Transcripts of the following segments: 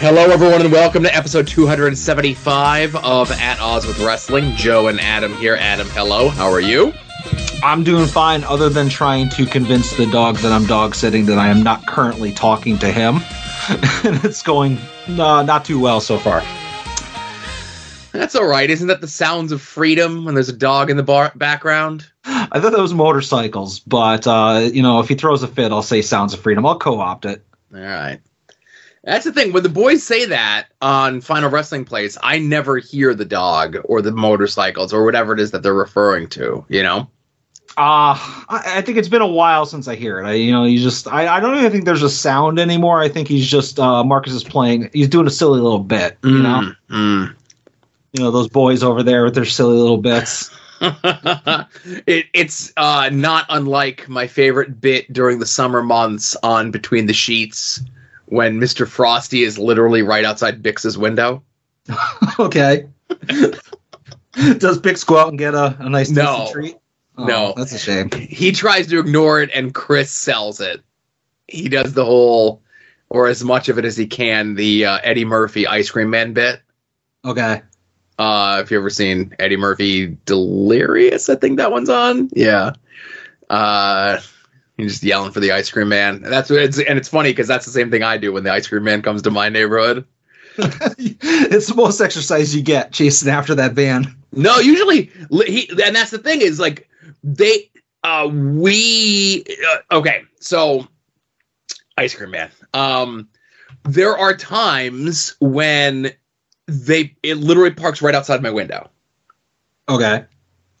Hello, everyone, and welcome to episode 275 of At Odds with Wrestling. Joe and Adam here. Adam, hello. How are you? I'm doing fine, other than trying to convince the dog that I'm dog sitting that I am not currently talking to him. and it's going uh, not too well so far. That's all right. Isn't that the sounds of freedom when there's a dog in the bar- background? I thought that was motorcycles, but uh, you know, if he throws a fit, I'll say sounds of freedom. I'll co-opt it. All right. That's the thing. When the boys say that on Final Wrestling Place, I never hear the dog or the motorcycles or whatever it is that they're referring to. You know. Uh, I, I think it's been a while since I hear it. I, you know, you just, I, I don't even think there's a sound anymore. I think he's just, uh, Marcus is playing, he's doing a silly little bit, you know? Mm. You know, those boys over there with their silly little bits. it, it's uh, not unlike my favorite bit during the summer months on Between the Sheets when Mr. Frosty is literally right outside Bix's window. okay. Does Bix go out and get a, a nice No. treat? Oh, No. That's a shame. He tries to ignore it and Chris sells it. He does the whole, or as much of it as he can, the uh, Eddie Murphy ice cream man bit. Okay. Uh, if you ever seen Eddie Murphy Delirious, I think that one's on. Yeah. Uh, he's just yelling for the ice cream man. And that's what it's, and it's funny because that's the same thing I do when the ice cream man comes to my neighborhood. it's the most exercise you get chasing after that van. No, usually he, and that's the thing is like they, uh, we, uh, okay, so ice cream man. Um, there are times when they it literally parks right outside my window. Okay.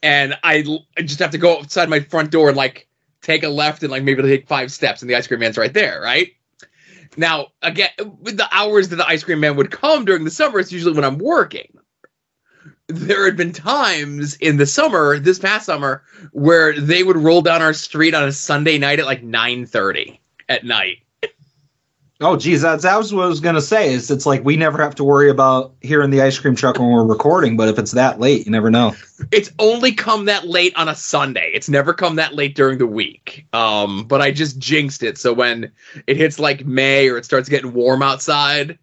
and I just have to go outside my front door and like take a left and like maybe take five steps and the ice cream man's right there, right? Now, again, with the hours that the ice cream man would come during the summer, it's usually when I'm working. There had been times in the summer, this past summer, where they would roll down our street on a Sunday night at like 9:30 at night. Oh, geez, that's, what I was gonna say. Is it's like we never have to worry about hearing the ice cream truck when we're recording, but if it's that late, you never know. It's only come that late on a Sunday. It's never come that late during the week. Um, but I just jinxed it. So when it hits like May or it starts getting warm outside,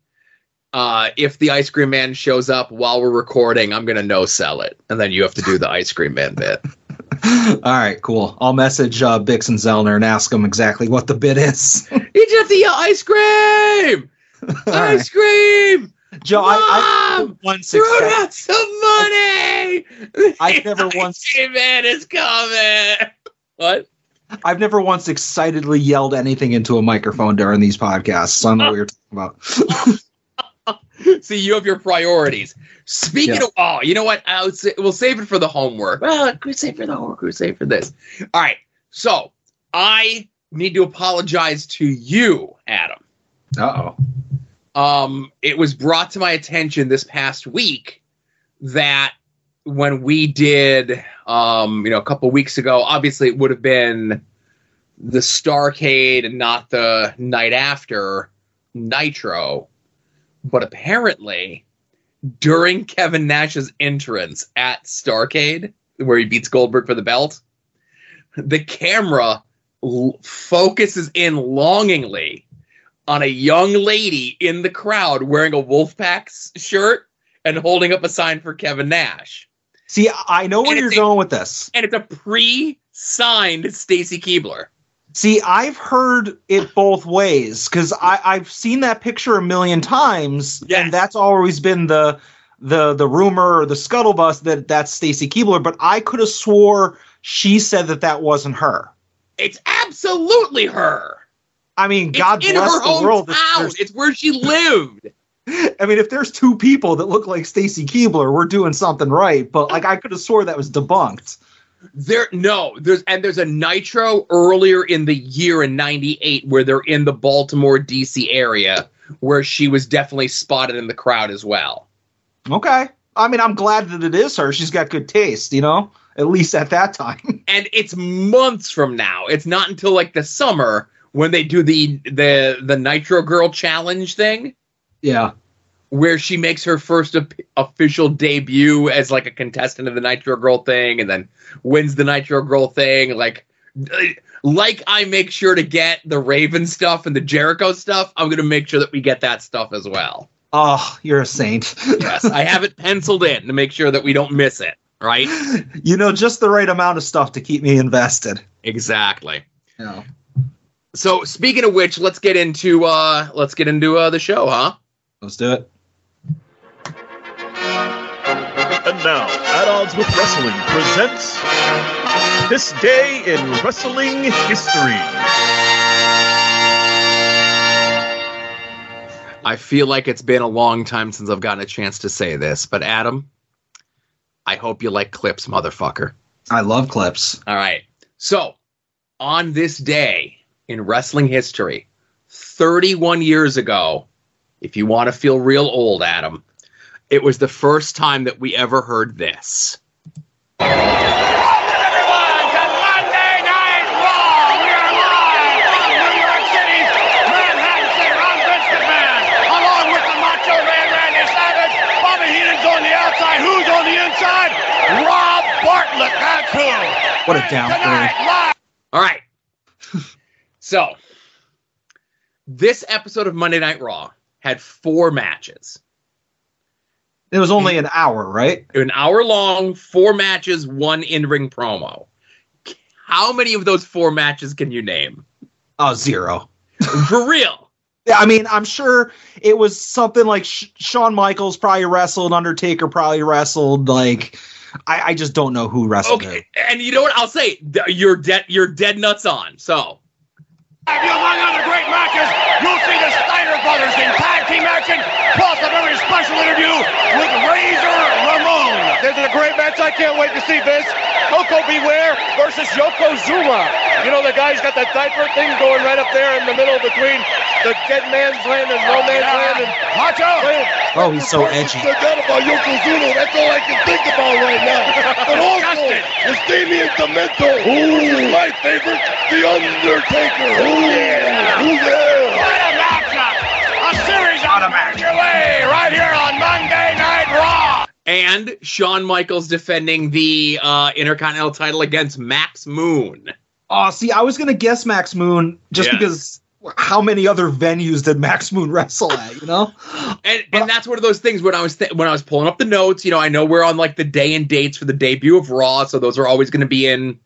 uh, if the ice cream man shows up while we're recording, I'm gonna no sell it, and then you have to do the ice cream man bit. All right, cool. I'll message uh, Bix and Zellner and ask them exactly what the bid is. You just the ice cream, All right. ice cream. Joe, I, I Mom, once Throw out some money. I've never once- ice cream man is coming. What? I've never once excitedly yelled anything into a microphone during these podcasts. So I don't know what you're talking about. See, you have your priorities. Speaking Yeah. of, oh, you know what? I'll say, we'll save it for the homework. Well, we save for the homework. We save for this. All right. So I need to apologize to you, Adam. Uh oh. Um, it was brought to my attention this past week that when we did, um, you know, a couple weeks ago, obviously it would have been the Starcade and not the night after Nitro. But apparently, during Kevin Nash's entrance at Starcade, where he beats Goldberg for the belt, the camera l- focuses in longingly on a young lady in the crowd wearing a Wolfpack shirt and holding up a sign for Kevin Nash. See, I know where And you're a- going with this. And it's a pre-signed Stacy Keibler. See, I've heard it both ways because I've seen that picture a million times, Yes. and that's always been the the the rumor or the scuttlebutt that that's Stacy Keibler. But I could have swore she said that that wasn't her. It's absolutely her. I mean, It's God in bless her the world. if It's where she lived. I mean, if there's two people that look like Stacy Keibler, we're doing something right. But like, I could have swore that was debunked. There no, there's and there's a Nitro earlier in the year in '98 where they're in the Baltimore D.C. area where she was definitely spotted in the crowd as well. Okay. I mean, I'm glad that it is her. She's got good taste, you know. At least at that time. and it's months from now. It's not until like the summer when they do the the the Nitro Girl challenge thing yeah. Where she makes her first op- official debut as like a contestant of the Nitro Girl thing and then wins the Nitro Girl thing like like I make sure to get the Raven stuff and the Jericho stuff, I'm going to make sure that we get that stuff as well. Oh, you're a saint. yes, I have it penciled in to make sure that we don't miss it, right? You know, just the right amount of stuff to keep me invested. Exactly. Yeah. So, speaking of which, let's get into uh let's get into uh, the show, huh? Let's do it. Now, At Odds with Wrestling presents This Day in Wrestling History. I feel like it's been a long time since I've gotten a chance to say this, but Adam, I hope you like clips, motherfucker. I love clips. All right. So, on this day in wrestling history, 31 years ago, if you want to feel real old, Adam, it was the first time that we ever heard this. everyone to Monday Night Raw. We are live from New York City's Manhattan Center. I'm Vince along with the Macho Man Randy Savage. Bobby Heenan's on the outside. Who's on the inside? Rob Bartlett. What a downgrade. All right. so, this episode of Monday Night Raw had four matches. It was only an hour, right? An hour long, four matches, one in ring promo. How many of those four matches can you name? Oh, zero. For real. Yeah, I mean, I'm sure it was something like Sh- Shawn Michaels probably wrestled, Undertaker probably wrestled. Like, I, I just don't know who wrestled it. Okay, and you know what? I'll say th- you're dead. You're dead nuts on. So If you among other great matches, you'll see the Steiner brothers in tag team action, plus a very special interview with Razor Ramon. This is a great match. I can't wait to see this. Koko B. Ware versus Yokozuna. You know, the guy's got that diaper thing going right up there in the middle between the dead man's land and no man's land. And Macho! Oh, he's so edgy. Forgot about Yokozuna. That's all I can think about right now. But also, is Damien Demento, which is my favorite, The Undertaker. Ooh, yeah. Ooh, yeah. And Shawn Michaels defending the uh, Intercontinental title against Max Moon. Oh, see, I was gonna guess Max Moon just Yeah. because how many other venues did Max Moon wrestle at? You know? And and that's one of those things when I was th- when I was pulling up the notes. You know, I know we're on like the day and dates for the debut of Raw, so those are always going to be in,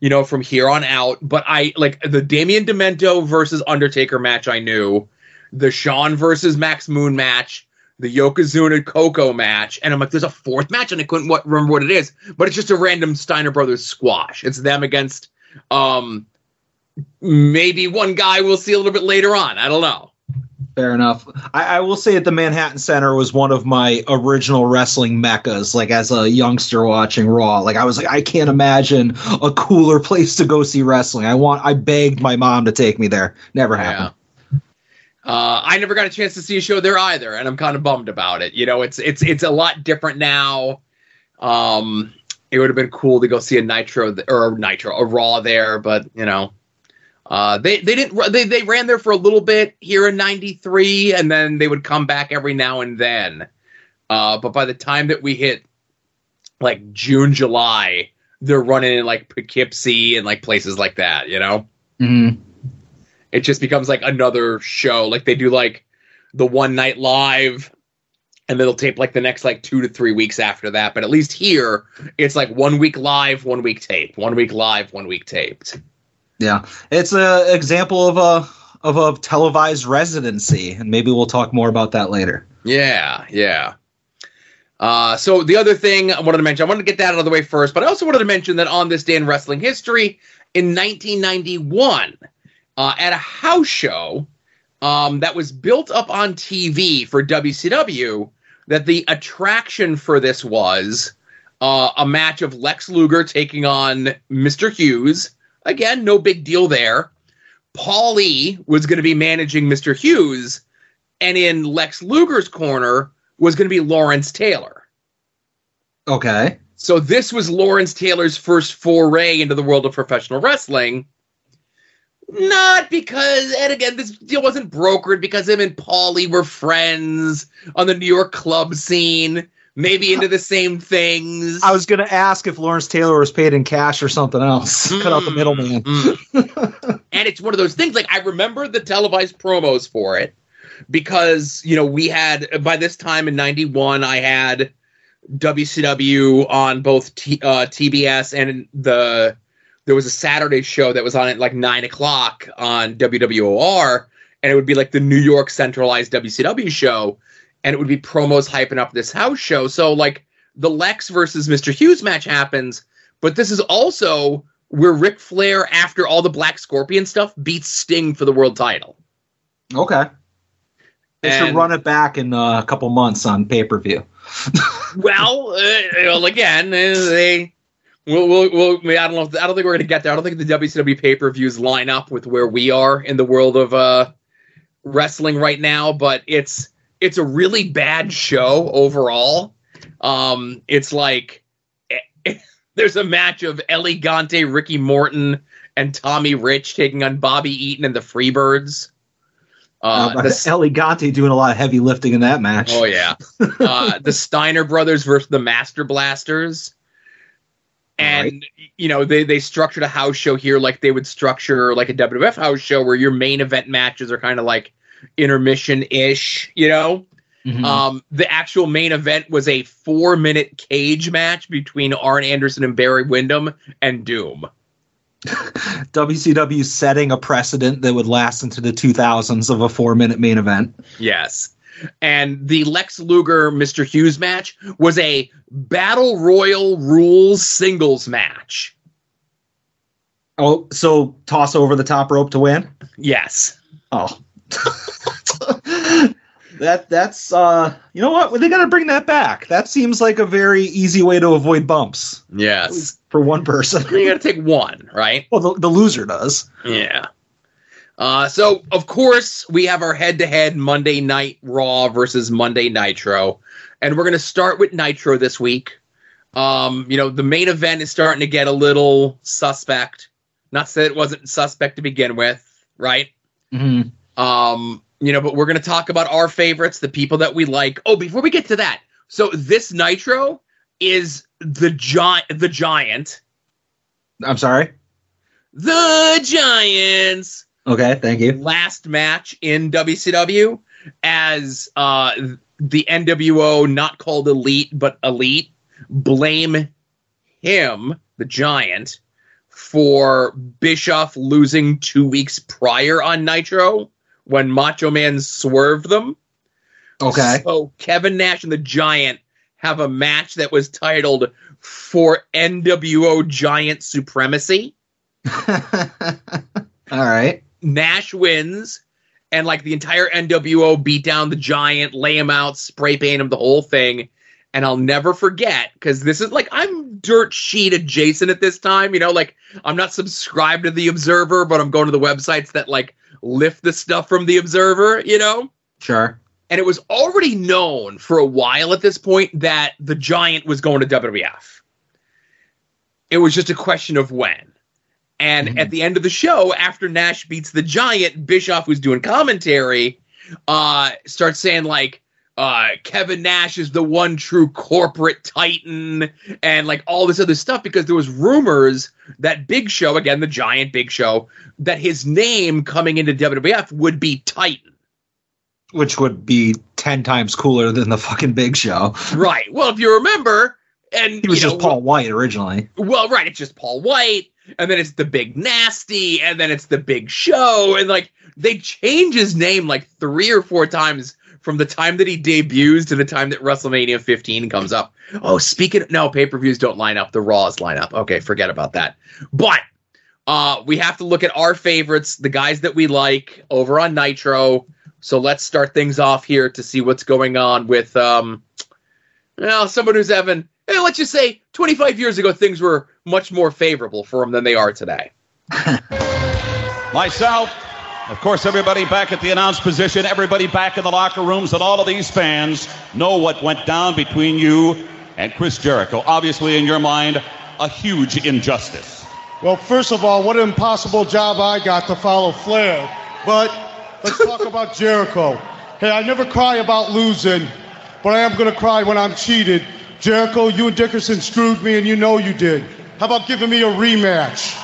you know, from here on out. But I like the Damien Demento versus Undertaker match. I knew the Shawn versus Max Moon match, the Yokozuna Koko match, and I'm like, there's a fourth match, and I couldn't what, remember what it is. But it's just a random Steiner Brothers squash. It's them against um maybe one guy we'll see a little bit later on. I don't know. Fair enough. I, I will say that the Manhattan Center was one of my original wrestling meccas. Like as a youngster watching Raw, like I was like, I can't imagine a cooler place to go see wrestling. I want. I begged my mom to take me there. Never happened. Uh, I never got a chance to see a show there either, and I'm kind of bummed about it. You know, it's it's it's a lot different now. Um, it would have been cool to go see a Nitro or a Nitro, a Raw there, but you know, uh, they they didn't they they ran there for a little bit here in '93, and then they would come back every now and then. Uh, but by the time that we hit like June, July, they're running in like Poughkeepsie and like places like that. You know Mhm. It just becomes like another show. Like they do like the one night live and then they'll tape like the next like two to three weeks after that. But at least here, it's like one week live, one week taped, one week live, one week taped. Yeah, it's an example of a of a televised residency, and maybe we'll talk more about that later. Yeah, yeah. Uh, so the other thing I wanted to mention, I wanted to get that out of the way first, but I also wanted to mention that on this day in wrestling history, in 1991, uh, at a house show um, that was built up on TV for WCW, that the attraction for this was uh, a match of Lex Luger taking on Mr. Hughes. Again, no big deal there. Paul E was going to be managing Mr. Hughes, and in Lex Luger's corner was going to be Lawrence Taylor. Okay. So this was Lawrence Taylor's first foray into the world of professional wrestling. Not because, and again, this deal wasn't brokered because him and Paulie were friends on the New York club scene. maybe into the same things. I was going to ask if Lawrence Taylor was paid in cash or something else. Cut out the middleman. Mm. and it's one of those things like I remember the televised promos for it because, you know, we had by this time in 91 I had WCW on both T, uh, TBS and the there was a Saturday show that was on at like nine o'clock on WWOR, and it would be like the New York centralized WCW show, and it would be promos hyping up this house show. So like the Lex versus Mr. Hughes match happens, but this is also where Ric Flair, after all the Black Scorpion stuff, beats Sting for the world title. Okay. They should run it back in uh, a couple months on pay per view. well, uh, well, again, uh, they. We'll, we'll, we'll, I don't know. If, I don't think we're going to get there. I don't think the WCW pay per views line up with where we are in the world of uh, wrestling right now. But it's it's a really bad show overall. Um, it's like there's a match of El Gigante, Ricky Morton, and Tommy Rich taking on Bobby Eaton and the Freebirds. Uh, Uh, the- El Gigante doing a lot of heavy lifting in that match. Oh yeah, uh, the Steiner brothers versus the Master Blasters, and Right. you know they they structured a house show here like they would structure like a WWF house show where your main event matches are kind of like intermission ish. You know, Mhm. um, the actual main event was a four minute cage match between Arn Anderson and Barry Windham and Doom. WCW setting a precedent that would last into the 2000s of a four minute main event. Yes. And the Lex Luger Mr. Hughes match was a Battle Royal Rules singles match. Oh, so toss over the top rope to win? Yes. Oh. that that's uh you know what? They got to bring that back. That seems like a very easy way to avoid bumps Yes. for one person. You got to take one, right? well, the, the loser does. Yeah. Uh, so, of course, we have our head to head Monday Night Raw versus Monday Nitro. And we're going to start with Nitro this week. Um, you know, the main event is starting to get a little suspect. Not that it wasn't suspect to begin with, right? Mhm. Um, you know, but we're gonna talk about our favorites, the people that we like. Oh, before we get to that, so this Nitro is the giant, the giant, I'm sorry. the Giants Okay, thank you. last match in WCW as uh the NWO, not called Elite but Elite, blame him, the Giant, for Bischoff losing two weeks prior on Nitro when Macho Man swerved them. Okay. So Kevin Nash and the Giant have a match that was titled for NWO Giant Supremacy. All right. Nash wins, and like the entire NWO beat down the Giant, lay him out, spray paint him, the whole thing. And I'll never forget because this is like I'm dirt sheet adjacent at this time. You know, like I'm not subscribed to the Observer, but I'm going to the websites that like lift the stuff from the Observer. You know, Sure. and it was already known for a while at this point that the Giant was going to WWF. It was just a question of when. And Mhm. at the end of the show, after Nash beats the Giant, Bischoff, who's doing commentary, uh, starts saying like, uh, Kevin Nash is the one true corporate titan, and like all this other stuff because there was rumors that Big Show, again the Giant Big Show, that his name coming into WWF would be Titan. Which would be 10 times cooler than the fucking big show. Right. Well, if you remember, and He was you just Paul White originally. Well, right. It's just Paul White, and then it's the Big Nasty, and then it's the Big Show, and like they change his name like three or four times from the time that he debuts to the time that WrestleMania 15 comes up. Oh, speaking of, no, pay per views don't line up. The Raws line up. Okay, forget about that. But uh, we have to look at our favorites, the guys that we like over on Nitro. So let's start things off here to see what's going on with um, well, someone who's having, let's just say, 25 years ago, things were much more favorable for him than they are today. Myself, of course, everybody back at the announced position, everybody back in the locker rooms, and all of these fans know what went down between you and Chris Jericho. Obviously, in your mind, a huge injustice. Well, first of all, what an impossible job I got to follow Flair. But let's talk about Jericho. Hey, I never cry about losing, but I am going to cry when I'm cheated. Jericho, you and Dickerson screwed me, and you know you did. How about giving me a rematch?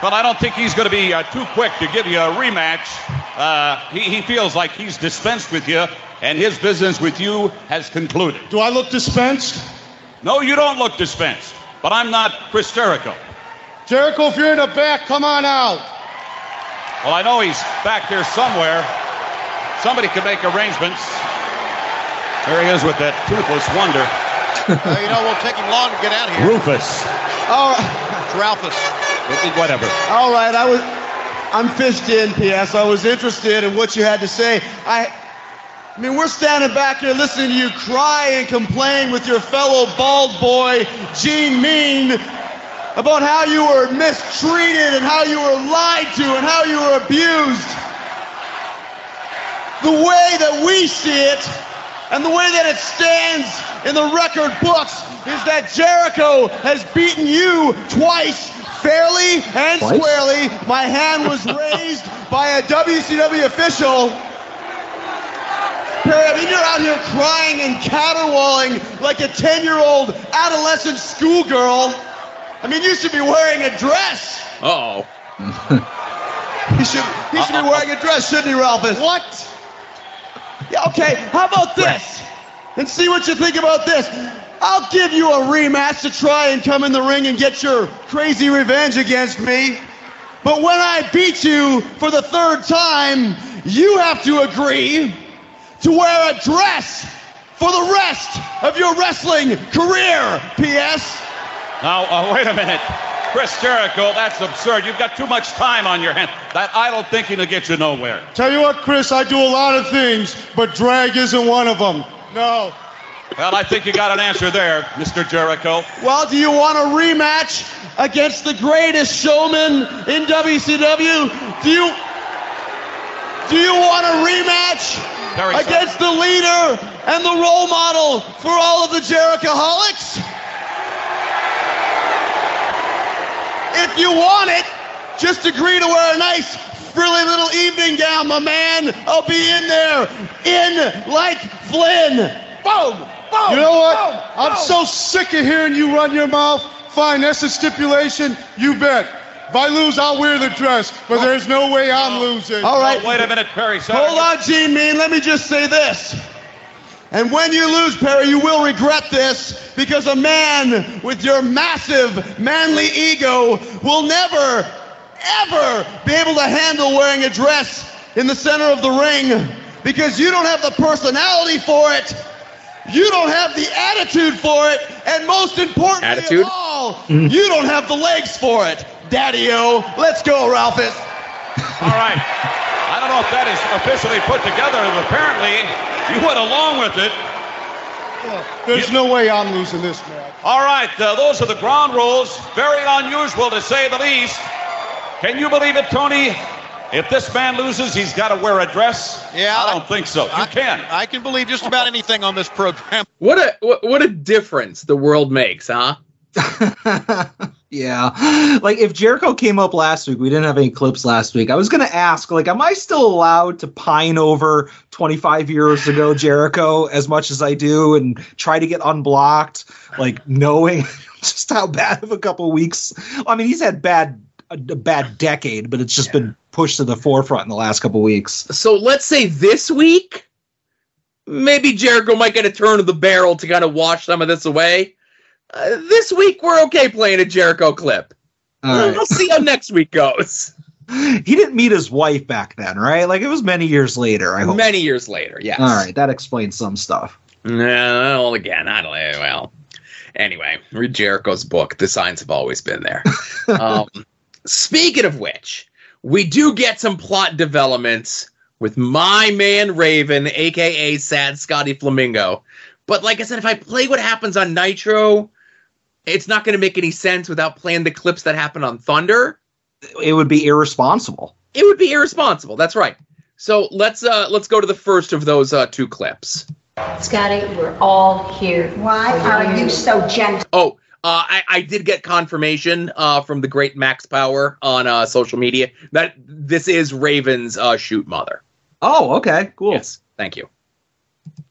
But I don't think he's going to be uh, too quick to give you a rematch. Uh, he, he feels like he's dispensed with you, and his business with you has concluded. Do I look dispensed? No, you don't look dispensed, but I'm not Chris Jericho. Jericho, if you're in the back, come on out. Well, I know he's back there somewhere. Somebody can make arrangements. There he is with that toothless wonder. Uh, you know, it won't take him long to get out of here. Rufus. All right, It's Ralphus. Whatever. all right. I was, I'm fished in, PS. I was interested in what you had to say. I, I mean, we're standing back here listening to you cry and complain with your fellow bald boy, Gene Mean, about how you were mistreated and how you were lied to and how you were abused. The way that we see it and the way that it stands in the record books is that Jericho has beaten you twice, fairly and Twice? squarely. My hand was raised by a WCW official. Perry, I mean, you're out here crying and caterwauling like a 10 year old adolescent schoolgirl. I mean, you should be wearing a dress. Oh, He should, he should be wearing a dress, shouldn't he, Ralphus? What? Yeah, okay, how about this? And see what you think about this. I'll give you a rematch to try and come in the ring and get your crazy revenge against me. But when I beat you for the third time, you have to agree to wear a dress for the rest of your wrestling career, P.S. Now, uh, wait a minute. Chris Jericho, that's absurd. You've got too much time on your hands. That idle thinking will get you nowhere. Tell you what, Chris, I do a lot of things, but drag isn't one of them. No. Well, I think you got an answer there, Mr. Jericho. Well, do you want a rematch against the greatest showman in WCW? Do you do you want a rematch Very so. against the leader and the role model for all of the Jerichoholics? If you want it, just agree to wear a nice frilly little evening gown, my man. I'll be in there, in like Flynn. Boom, boom. You know what? boom, I'm boom. so sick of hearing you run your mouth. Fine, that's a stipulation. You bet. If I lose, I'll wear the dress, but there's no way I'm oh. losing. All right. Oh, wait a minute, Perry. Sorry. Hold on, Gene Mean. Let me just say this. And when you lose, Perry, you will regret this because a man with your massive manly ego will never, ever be able to handle wearing a dress in the center of the ring because you don't have the personality for it. You don't have the attitude for it. And most importantly Attitude? of all, you don't have the legs for it. Daddy-o. Let's go, Ralphus. All right. I don't know if that is officially put together. but Apparently, you went along with it. There's no way I'm losing this match. All right, uh, those are the ground rules. Very unusual to say the least. Can you believe it, Tony? If this man loses, he's got to wear a dress. Yeah, I I- don't think so. You I, can. I can believe just about anything on this program. what a what, what a difference the world makes, huh? yeah. Like if Jericho came up last week, we didn't have any clips last week. I was gonna ask, like, am I still allowed to pine over 25 years ago Jericho as much as I do and try to get unblocked, like knowing just how bad of a couple weeks. I mean, he's had bad a, a bad decade, but it's just been pushed to the forefront in the last couple weeks. So let's say this week, maybe Jericho might get a turn of the barrel to kind of wash some of this away. Uh, this week, we're okay playing a Jericho clip. All We'll, right. we'll see how next week goes. He didn't meet his wife back then, right? Like it was many years later. I hope. Many years later, yes. All right, that explains some stuff. No, well, again, I don't know. Well, anyway, read Jericho's book. The signs have always been there. um, speaking of which, we do get some plot developments with my man Raven, aka Sad Scotty Flamingo. But like I said, if I play what happens on Nitro, it's not going to make any sense without playing the clips that happen on Thunder. It would be irresponsible. It would be irresponsible. That's right. So let's uh let's go to the first of those uh, two clips. Scotty, we're all here. Why are you so gentle? Oh, uh, I, I did get confirmation uh, from the great Max Power on uh, social media that this is Raven's uh, shoot mother. Oh, okay, cool. Yes, thank you.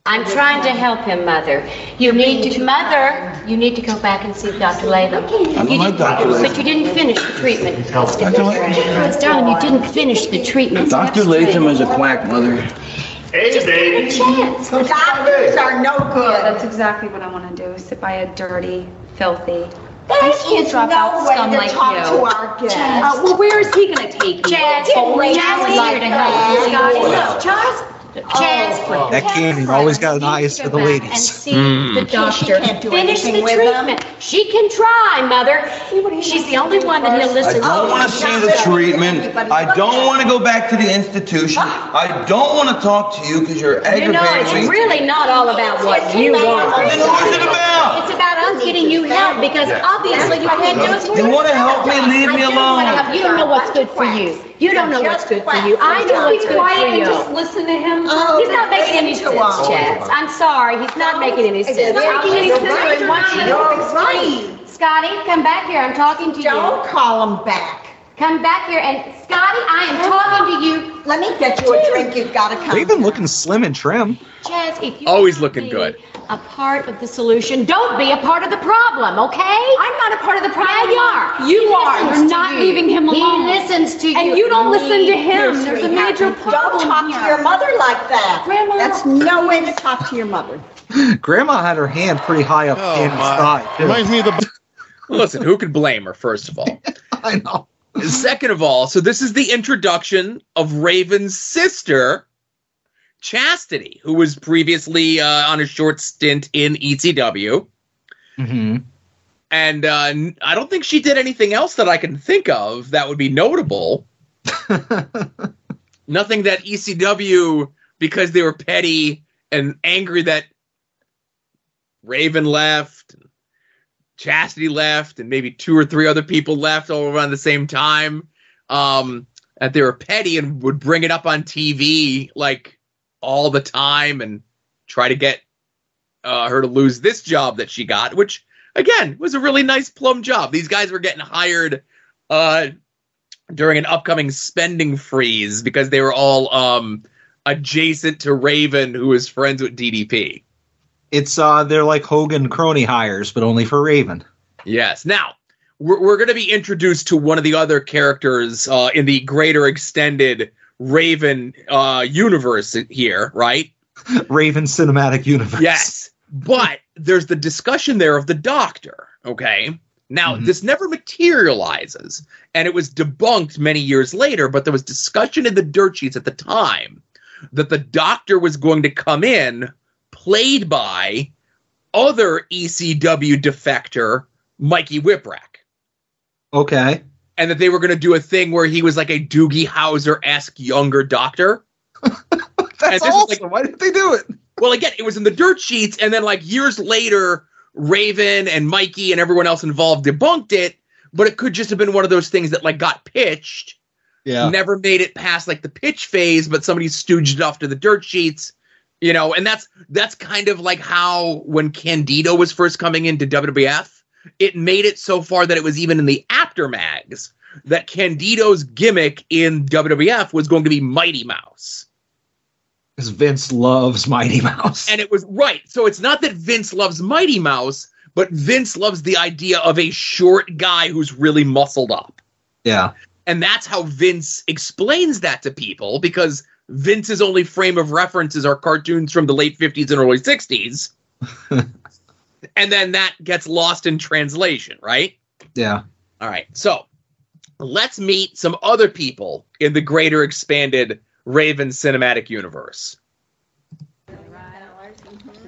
I'm trying to help him, Mother. You need to, Mother, you need to go back and see Dr. Latham. don't You like didn't- Dr. Latham. But you didn't finish the treatment. Dr. Latham. Darling, you didn't finish the treatment. Dr. Latham is a quack, mother. Just give it a chance. Doctors are no Yeah, good. that's exactly what I want to do, sit by a dirty, filthy, There high school is dropout no way scum to like talk you. to our guests. Uh, well, where is he going to take you? Chaz, Oh, Chaz Chaz is is here to help you, Scotty. Look, Chaz, Chaz, That Kanyon always got an eyes for the and ladies. see Mm. the She doctor. can't do Finish the anything with them. treatment. She can try, Mother. She's the only one that he'll listen to. I don't want to see the treatment. I don't want to go back to the institution. I don't want to talk to you because you're aggravating You know, it's me. really not all about what you want. Then what's it about? It's about us getting you help because obviously you can't do it for You want to help me? Leave me I don't wanna alone. You don't know what's good for you. You don't know what's good for you. I know what's good for you. Just listen to him. Oh, He's not making any sense, to. Chaz. I'm sorry, he's not making any sense. You're Making any sense. I want you to- You're. Scotty, come back here. I'm talking to you. Don't call him back. Come back here and Scotty, I am talking to you. Let me get you a drink. You've got to come. They've been looking slim and trim. Chaz, if you Always looking be good. A part of the solution. Don't be a part of the problem, okay? I'm not a part of the problem. Yeah, you are. You He are. You're not you. leaving him alone. He listens to you. And you don't listen to him. There's a sweetheart, major Don't problem talk to your mother like that. Grandma. That's no way to talk to your mother. Grandma had her hand pretty high up Oh, Kanyon's my. thigh. too. Reminds me of the. Listen, who could blame her? First of all. I know. Second of all, so this is the introduction of Raven's sister, Chastity, who was previously uh, on a short stint in ECW. hmm And uh, I don't think she did anything else that I can think of that would be notable. Nothing that ECW, because they were petty and angry that Raven left, Chastity left, and maybe two or three other people left all around the same time. Um, that they were petty and would bring it up on TV like all the time and try to get uh, her to lose this job that she got, which again was a really nice plum job. These guys were getting hired uh, during an upcoming spending freeze because they were all um, adjacent to Raven, who was friends with DDP. It's uh, they're like Hogan crony hires, but only for Raven. Yes. Now we're, we're going to be introduced to one of the other characters uh, in the greater extended Raven uh, universe here, right? Raven Cinematic Universe. Yes. But there's the discussion there of the doctor. Okay. Now, Mhm. this never materializes, and it was debunked many years later, but there was discussion in the dirt sheets at the time that the doctor was going to come in, played by other ECW defector, Mikey Whipwreck. Okay. And that they were going to do a thing where he was like a Doogie Howser esque younger doctor. That's awesome. like- Why did they do it? Well, again, it was in the dirt sheets, and then like years later, Raven and Mikey and everyone else involved debunked it. But it could just have been one of those things that like got pitched, Yeah. never made it past like the pitch phase, but somebody stooged it off to the dirt sheets, you know. And that's that's kind of like how when Candido was first coming into WWF, it made it so far that it was even in the aftermags that Candido's gimmick in WWF was going to be Mighty Mouse. Because Vince loves Mighty Mouse. And it was right. So it's not that Vince loves Mighty Mouse, but Vince loves the idea of a short guy who's really muscled up. yeah. And that's how Vince explains that to people because Vince's only frame of references are cartoons from the late 50s and early 60s. and then that gets lost in translation, right? Yeah. All right. So let's meet some other people in the greater expanded Raven cinematic universe.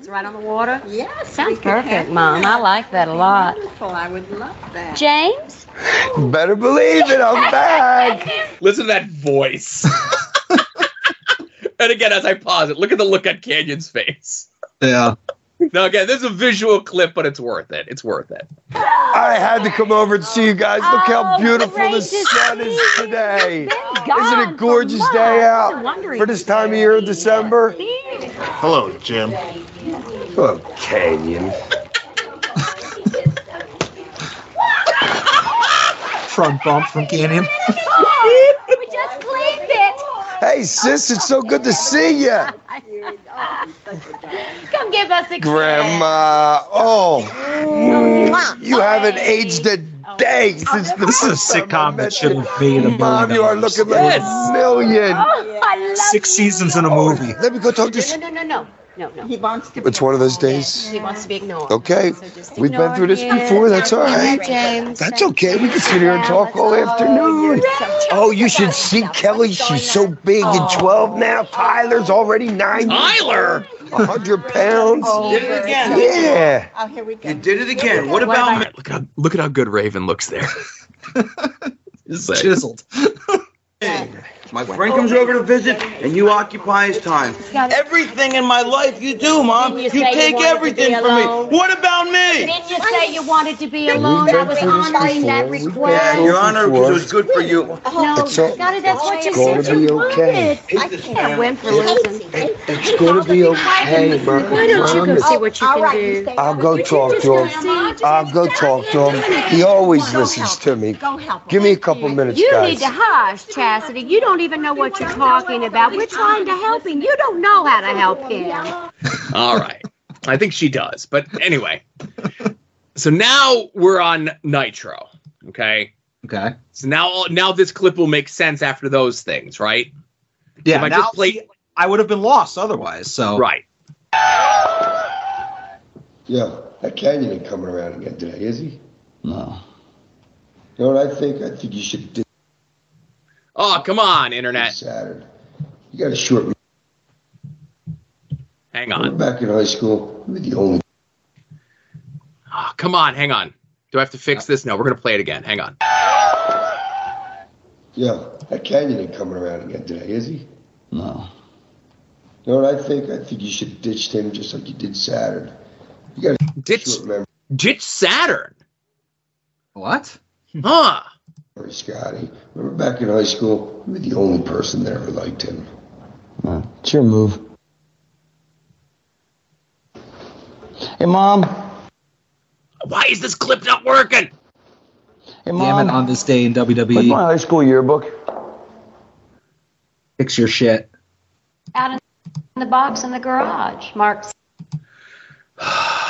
It's right on the water. Yes. Sounds perfect, have Mom. I like that a lot. Wonderful. I would love that. James? Better believe it, I'm back. Listen to that voice. and again, as I pause it, look at the look on Kanyon's face. Yeah. Now, again, this is a visual clip, but it's worth it. It's worth it. I had to come over and see you guys. Look how Oh, beautiful the sun is today. Isn't it for gorgeous day out for this time of year in December? Hello, Jim. Oh, Kanyon. Front bump from Kanyon. we just cleaned it. Hey, sis, it's so good to see you. Don't give us a Grandma. Oh, mm-hmm. you haven't aged a oh. day oh, since the This is a first time sitcom that should you. have made a million Mom, you are looking like a million. Oh, I love Six seasons in a movie. Let me go talk to. No, no, no, no, no, no. He wants to. It's one of those days. He wants to be ignored. Okay, So just we've been through this him. before. That's all right. James. That's okay. We can sit here and talk all afternoon. Oh, you should see Kelly. She's so big and 12 now. Tyler's already nine. Tyler! 100 pounds. Oh. Did it again. Yeah. Oh, here we go. You did it again. What about me? Look at how look at how good Raven looks there. Just saying. Chiseled. My friend comes over to visit, and you occupy his time. Everything in my life you do, Mom. You, you say you take everything from me. What about me? Didn't you say you wanted to be alone? I was honoring that request. Yeah, Your Honor, it was good for you. No, It's all- Scotty, that's what you it's gonna said you be okay. wanted. I can't win for losing. It's going to be okay, Mom. Why don't you go see what you oh, can do? I'll go talk to him. I'll go talk to him. He always listens to me. Go help. Give me a couple minutes, guys. You need to hush, Chastity. You don't even know what you're talking about. We're trying to help him. You don't know how to help him. All right. I think she does. But anyway. So now we're on Nitro. Okay. Okay. So now now this clip will make sense after those things, right? Yeah. If I now, just play- see, I would have been lost otherwise. So Right. Yeah, that Kanyon ain't coming around again today, is he? No. You know what I think? I think you should do Oh, come on, internet. Saturn. You got a short. Hang Remember on. back in high school, we were the only. Oh, come on, hang on. Do I have to fix this? No, we're gonna play it again. Hang on. Yeah, that Kanyon ain't coming around again today, is he? No. You know what I think? I think you should ditch him just like you did Saturn. You got a Ditch short ditch Saturn. what? Huh. Scotty. Remember back in high school, you were the only person that ever liked him. It's your move. Hey, Mom. Why is this clip not working? Hey, Damn it! On this day in Where's WWE, my high school yearbook? fix your shit. Out in the box in the garage. Mark's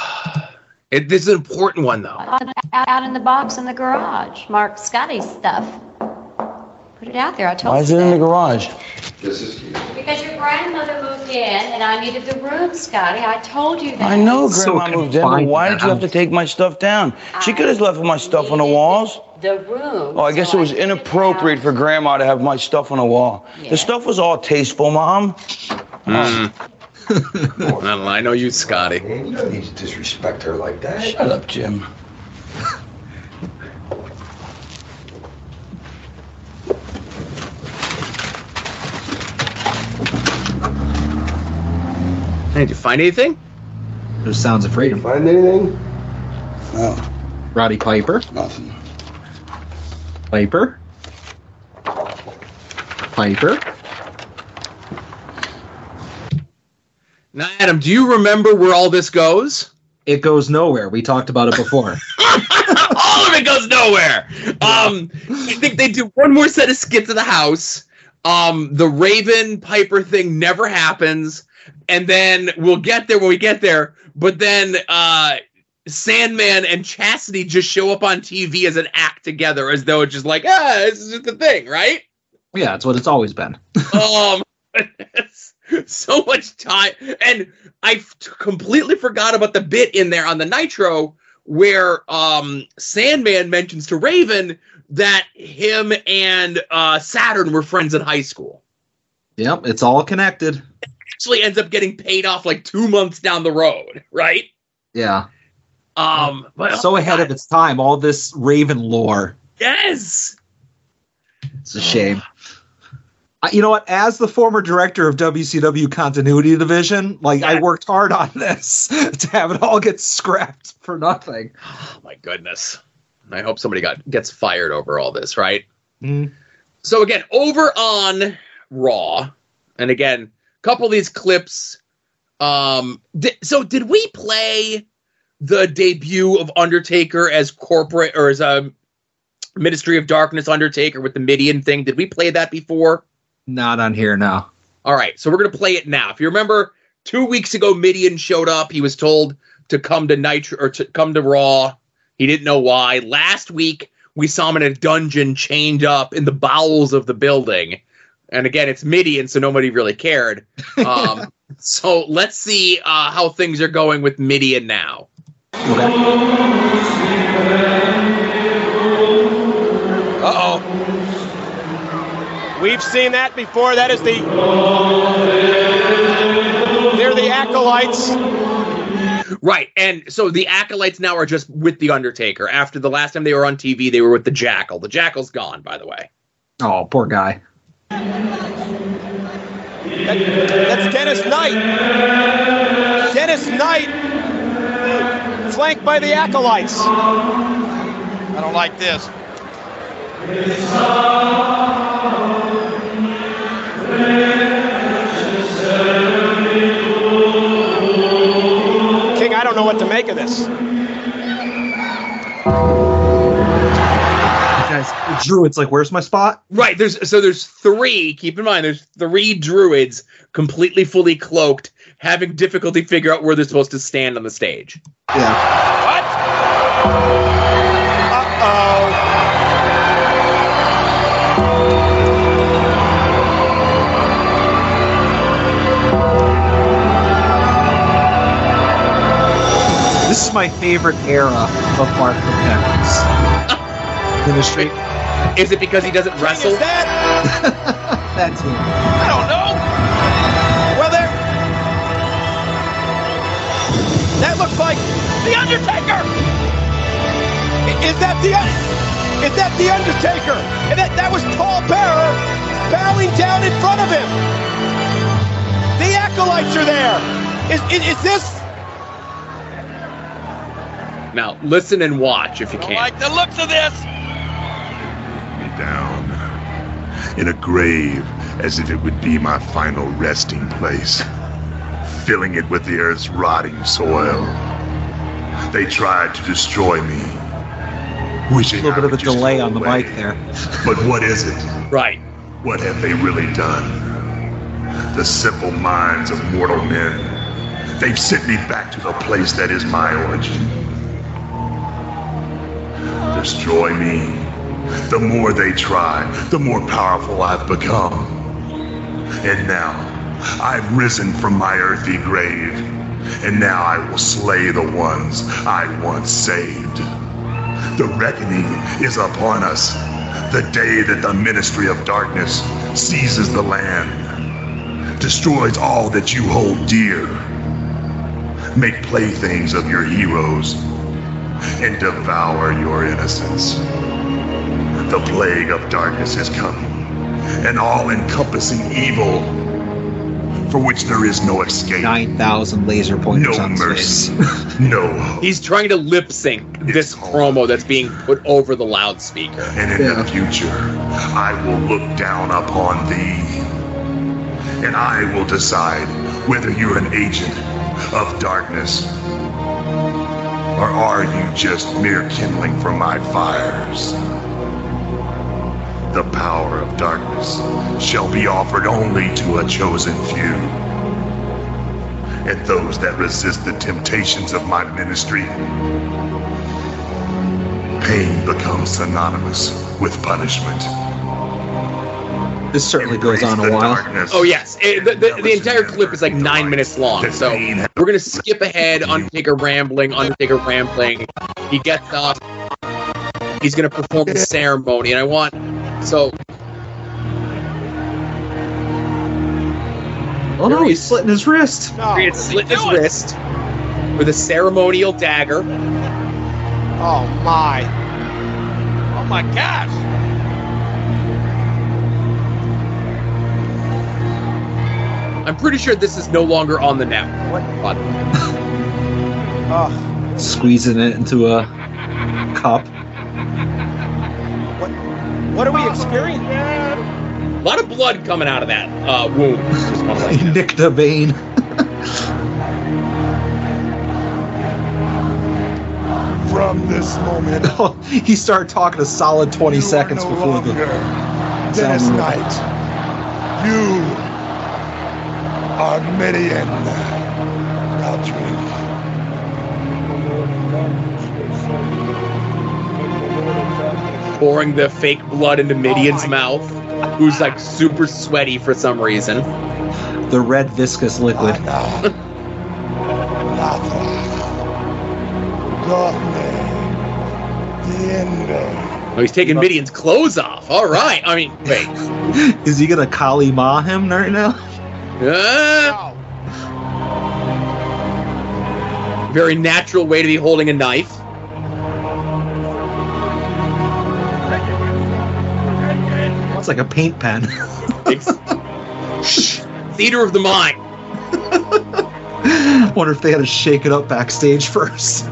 It, this is an important one though. out, out in the box in the garage. Mark Scotty's stuff. Put it out there. I told Why you Why is it in the garage? This is cute. Because your grandmother moved in and I needed the room, Scotty. I told you that. I know So Grandma moved in, but why did you have to take my stuff down? She could have left my stuff on the walls. The room. Oh, I guess so it was took it inappropriate for Grandma to have my stuff on the wall. Yeah. The stuff was all tasteful, Mom. Mm. I don't know. I know you, Scotty. Man, you don't need to disrespect her like that. Shut up, Jim. Hey, did you find anything? There's sounds of freedom. Find anything? No, Roddy Piper. nothing. Piper. Piper. Now, Adam, do you remember where all this goes? It goes nowhere. We talked about it before. all of it goes nowhere. Um, I think they do one more set of skits of the house. Um, the Raven Piper thing never happens, and then we'll get there when we get there. But then uh, Sandman and Chastity just show up on TV as an act together, as though it's just like, ah, this is just a thing, right? yeah, it's what it's always been. um so much time and i completely forgot about the bit in there on the nitro where um sandman mentions to raven that him and uh saturn were friends in high school Yep, it's all connected. actually ends up getting paid off like two months down the road right Yeah. um but so ahead of its time. All this Raven lore. yes It's a shame. You know what? As the former director of WCW Continuity Division, like I worked hard on this to have it all get scrapped for nothing. oh my goodness i hope somebody got gets fired over all this right Mm. So again, over on Raw, and again, a couple of these clips. Um, di- so did we play the debut of Undertaker as corporate or as a Ministry of Darkness Undertaker with the Mideon thing? Did we play that before? Not on here now. All right, so we're gonna play it now. If you remember, two weeks ago, Mideon showed up. He was told to come to Nitro or to come to Raw. He didn't know why. Last week, we saw him in a dungeon chained up in the bowels of the building. And again, it's Mideon, so nobody really cared. Um, so let's see uh, how things are going with Mideon now. Uh oh. We've seen that before. That is the. They're the acolytes. Right. And so the acolytes now are just with the Undertaker. After the last time they were on TV, they were with the Jackal. The Jackal's gone, by the way. Oh, poor guy. That- that's Dennis Knight. Dennis Knight, flanked by the acolytes. I don't like this. Know what to make of this. Guys, Druid's like, where's my spot? Right. There's so there's three. Keep in mind, there's three druids completely fully cloaked, having difficulty figure out where they're supposed to stand on the stage. This is my favorite era of Mark McKenna's ministry. Is it because he doesn't wrestle? That's him. I don't know. Well, there. That looks like the Undertaker. Is that the Is that the Undertaker? And that that was Paul Bearer bowing down in front of him. The acolytes are there. Is is, is this? Now listen and watch if you can. Like the looks of this. me down in a grave as if it would be my final resting place, filling it with the earth's rotting soil. They tried to destroy me, wishing A little bit I of a delay on the away. mic there. But what is it? Right. What have they really done? The simple minds of mortal men. They've sent me back to the place that is my origin. Destroy me. The more they try, the more powerful I've become. And now, I've risen from my earthy grave. And now I will slay the ones I once saved. The reckoning is upon us. The day that the ministry of darkness seizes the land, destroys all that you hold dear, make playthings of your heroes, and devour your innocence. The plague of darkness is coming, an all encompassing evil for which there is no escape. 9,000 laser pointers No on mercy. face. No. He's trying to lip sync this promo that's being put over the loudspeaker. And in the future, I will look down upon thee. And I will decide whether you're an agent of darkness or are you just mere kindling for my fires. The power of darkness shall be offered only to a chosen few. And those that resist the temptations of my ministry pain becomes synonymous with punishment. This certainly goes on a while. Oh yes, It- the, the, the entire clip is like nine minutes long. So we're gonna skip ahead. Undertaker rambling. Undertaker rambling. He gets up. He's gonna perform the ceremony, and I want so. Oh no, he's slitting his wrist. He had slit his wrist with a ceremonial dagger. Oh my. Oh my gosh. I'm pretty sure this is no longer on the network. But Oh, Squeezing it into a cup. what are we experiencing? a lot of blood coming out of that uh, wound. Just wanna let you know. Nick the Bane. From this moment, he started talking a solid 20 seconds no before the. longer Dennis sound- Knight. You Arminian doctrine. Pouring the fake blood into Mideon's oh mouth, who's like super sweaty for some reason. The red viscous liquid. Oh, he's taking Mideon's clothes off. All right. I mean, wait. Is he gonna Kali Ma him right now? Uh, very natural way to be holding a knife. It's like a paint pen. Theater of the mind. Wonder if they had to shake it up backstage first.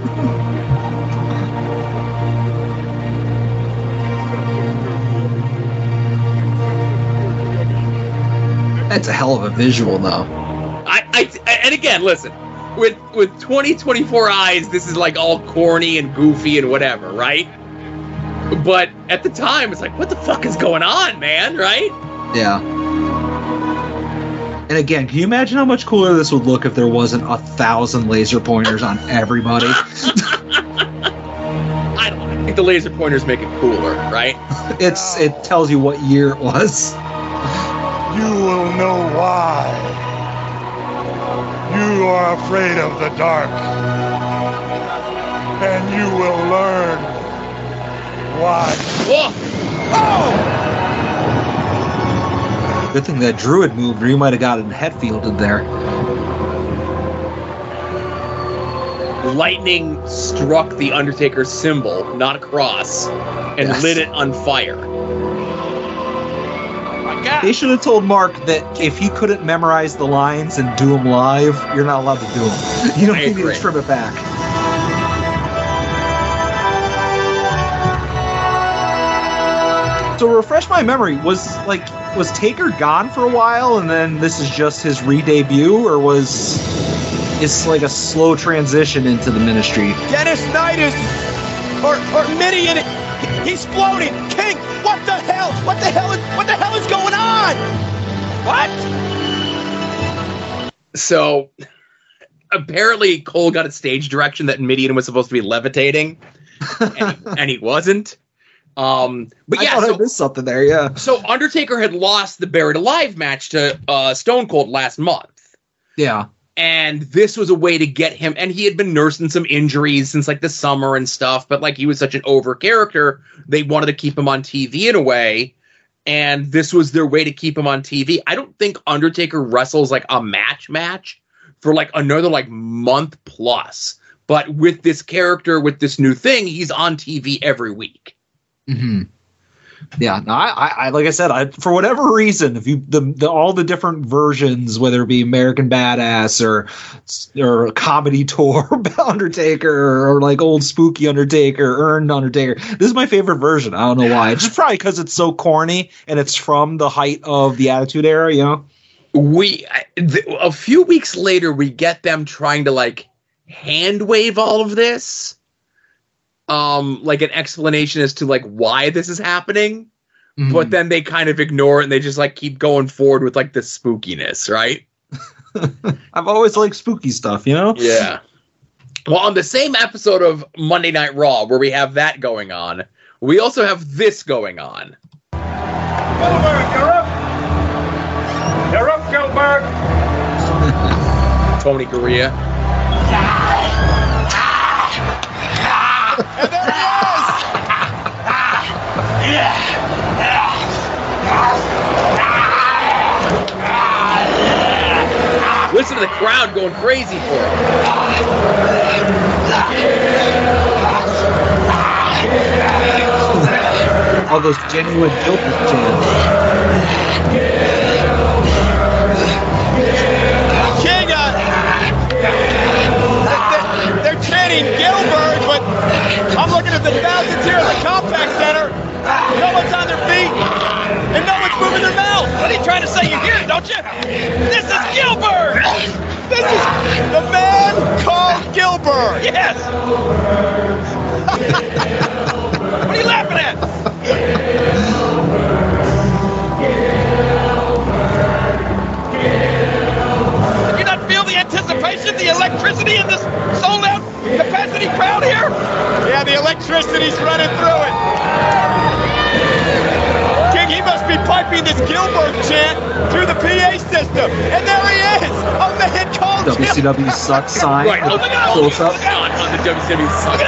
That's a hell of a visual, though. I, I, and again, listen, with with 2024 eyes, this is like all corny and goofy and whatever, right? But at the time, it's like, what the fuck is going on, man? Right? Yeah. And again, can you imagine how much cooler this would look if there wasn't a thousand laser pointers on everybody? I don't think the laser pointers make it cooler, right? It's it tells you what year it was. You will know why. You are afraid of the dark. And you will learn why. Good thing that druid moved, or you might have gotten Hetfielded there. Lightning struck the Undertaker's symbol, not a cross, and Yes. lit it on fire. They should have told Mark that if he couldn't memorize the lines and do them live, you're not allowed to do them. You don't need to trim it back. So refresh my memory. Was like was Taker gone for a while, and then this is just his re-debut, or was it's like a slow transition into the ministry? Dennis Knight is, or or Mideon, he's floating. King, what the hell? What the hell is what the hell is going on? What? So apparently Cole got a stage direction that Mideon was supposed to be levitating, and he, and he wasn't. Um, but I yeah, thought so, I missed something there. Yeah, so Undertaker had lost the Buried Alive match to uh, Stone Cold last month. yeah. And this was a way to get him and he had been nursing some injuries since like the summer and stuff but like he was such an over character they wanted to keep him on tv in a way and this was their way to keep him on tv i don't think undertaker wrestles like a match match for like another like month plus but with this character with this new thing he's on tv every week. Hmm Yeah, no, I, I, like I said, I, for whatever reason, if you the, the all the different versions, whether it be American Badass or or comedy tour Undertaker or like old spooky Undertaker, earned Undertaker, this is my favorite version. I don't know why. It's just probably because it's so corny and it's from the height of the Attitude Era, you know. we a few weeks later we get them trying to like hand wave all of this um like an explanation as to like why this is happening but then they kind of ignore it and they just like keep going forward with like the spookiness right I've always liked spooky stuff, you know. yeah well on the same episode of monday night raw where we have that going on we also have this going on Gillberg, you're up. You're up, Gillberg. tony Gurria. Listen to the crowd going crazy for it. All those genuine Gillberg chants. King, uh, they're, they're chanting Gillberg, but I'm looking at the thousands here at the Compaq Center. No one's on their feet, and no one's moving their mouth. What are you trying to say? You hear it, don't you? This is Gillberg! This is the man called Gillberg! Yes! what are you laughing at? Did you not feel the anticipation, the electricity in this sold out capacity crowd here? Yeah, the electricity's running through it. King, he must be piping this Gillberg chant through the PA system. And there he is. A man called WCW sucks sign. Right. Oh, look at Close up. on, on the WCW sucks.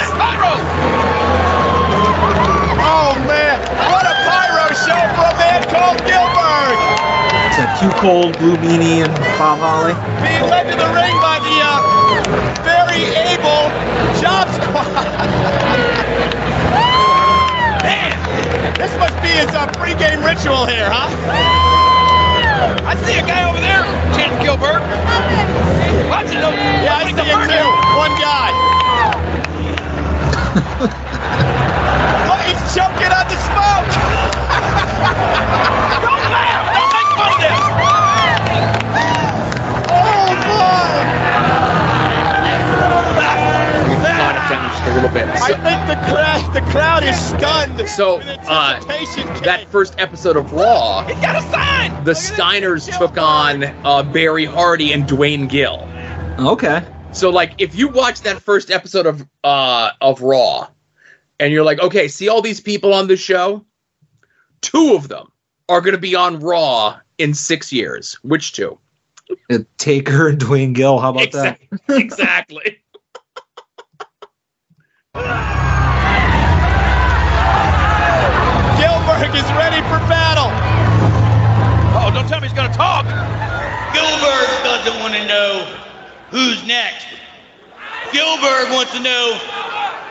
Oh, man. What a pyro show for a man called Gillberg. It's a Q Cold, Blue Meanie, and Bob Holly. Being led to the ring by the uh, very able Job Squad. This must be his uh, pregame ritual here, huh? I see a guy over there, Ken Gilbert. Watch it. Yeah, I see him too. One guy. Look, he's choking on the smoke. a little bit. I think the crowd, the crowd is stunned. So, uh, that first episode of Raw, the Steiners took on uh, Barry Hardy and Duane Gill. Okay. So, like, if you watch that first episode of uh, of Raw, and you're like, okay, see all these people on the show, two of them are going to be on Raw in six years. Which two? Uh, Taker and Duane Gill. How about that? exactly. Gillberg is ready for battle. Oh, don't tell me he's going to talk. Gillberg doesn't want to know who's next. Gillberg wants to know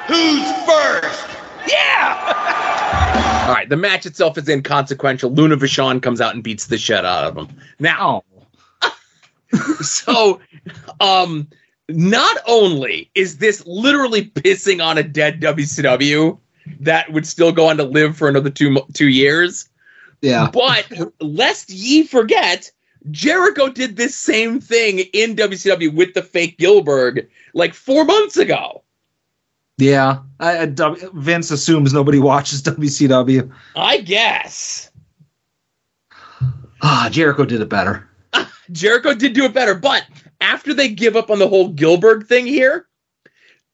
who's first. Yeah! All right, the match itself is inconsequential. Luna Vachon comes out and beats the shit out of him. Now, so, um, not only is this literally pissing on a dead WCW that would still go on to live for another two two years, Yeah. but lest ye forget, Jericho did this same thing in WCW with the fake Gilbert like four months ago. Yeah. I, I, W- Vince assumes nobody watches WCW. I guess. Ah, Jericho did it better. Jericho did do it better, but after they give up on the whole Gillberg thing here,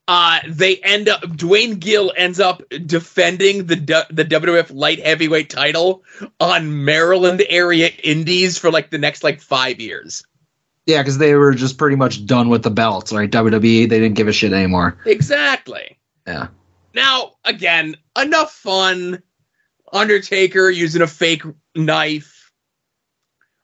uh, they end up Duane Gill ends up defending the du- the WWF light heavyweight title on Maryland area indies for like the next like five years. Yeah, because they were just pretty much done with the belts, right? WWE, they didn't give a shit anymore. Exactly. Yeah. Now, again, enough fun. Undertaker using a fake knife.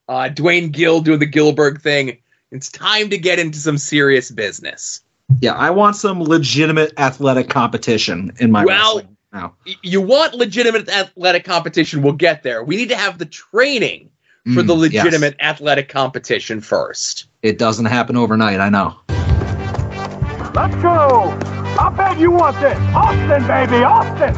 Uh, Duane Gill doing the Gillberg thing. It's time to get into some serious business. Yeah, I want some legitimate athletic competition in my well, wrestling now. you want legitimate athletic competition. We'll get there. We need to have the training for Mm, the yes. legitimate athletic competition first. It doesn't happen overnight, I know. Let's go! I bet you want this! Austin, baby! Austin!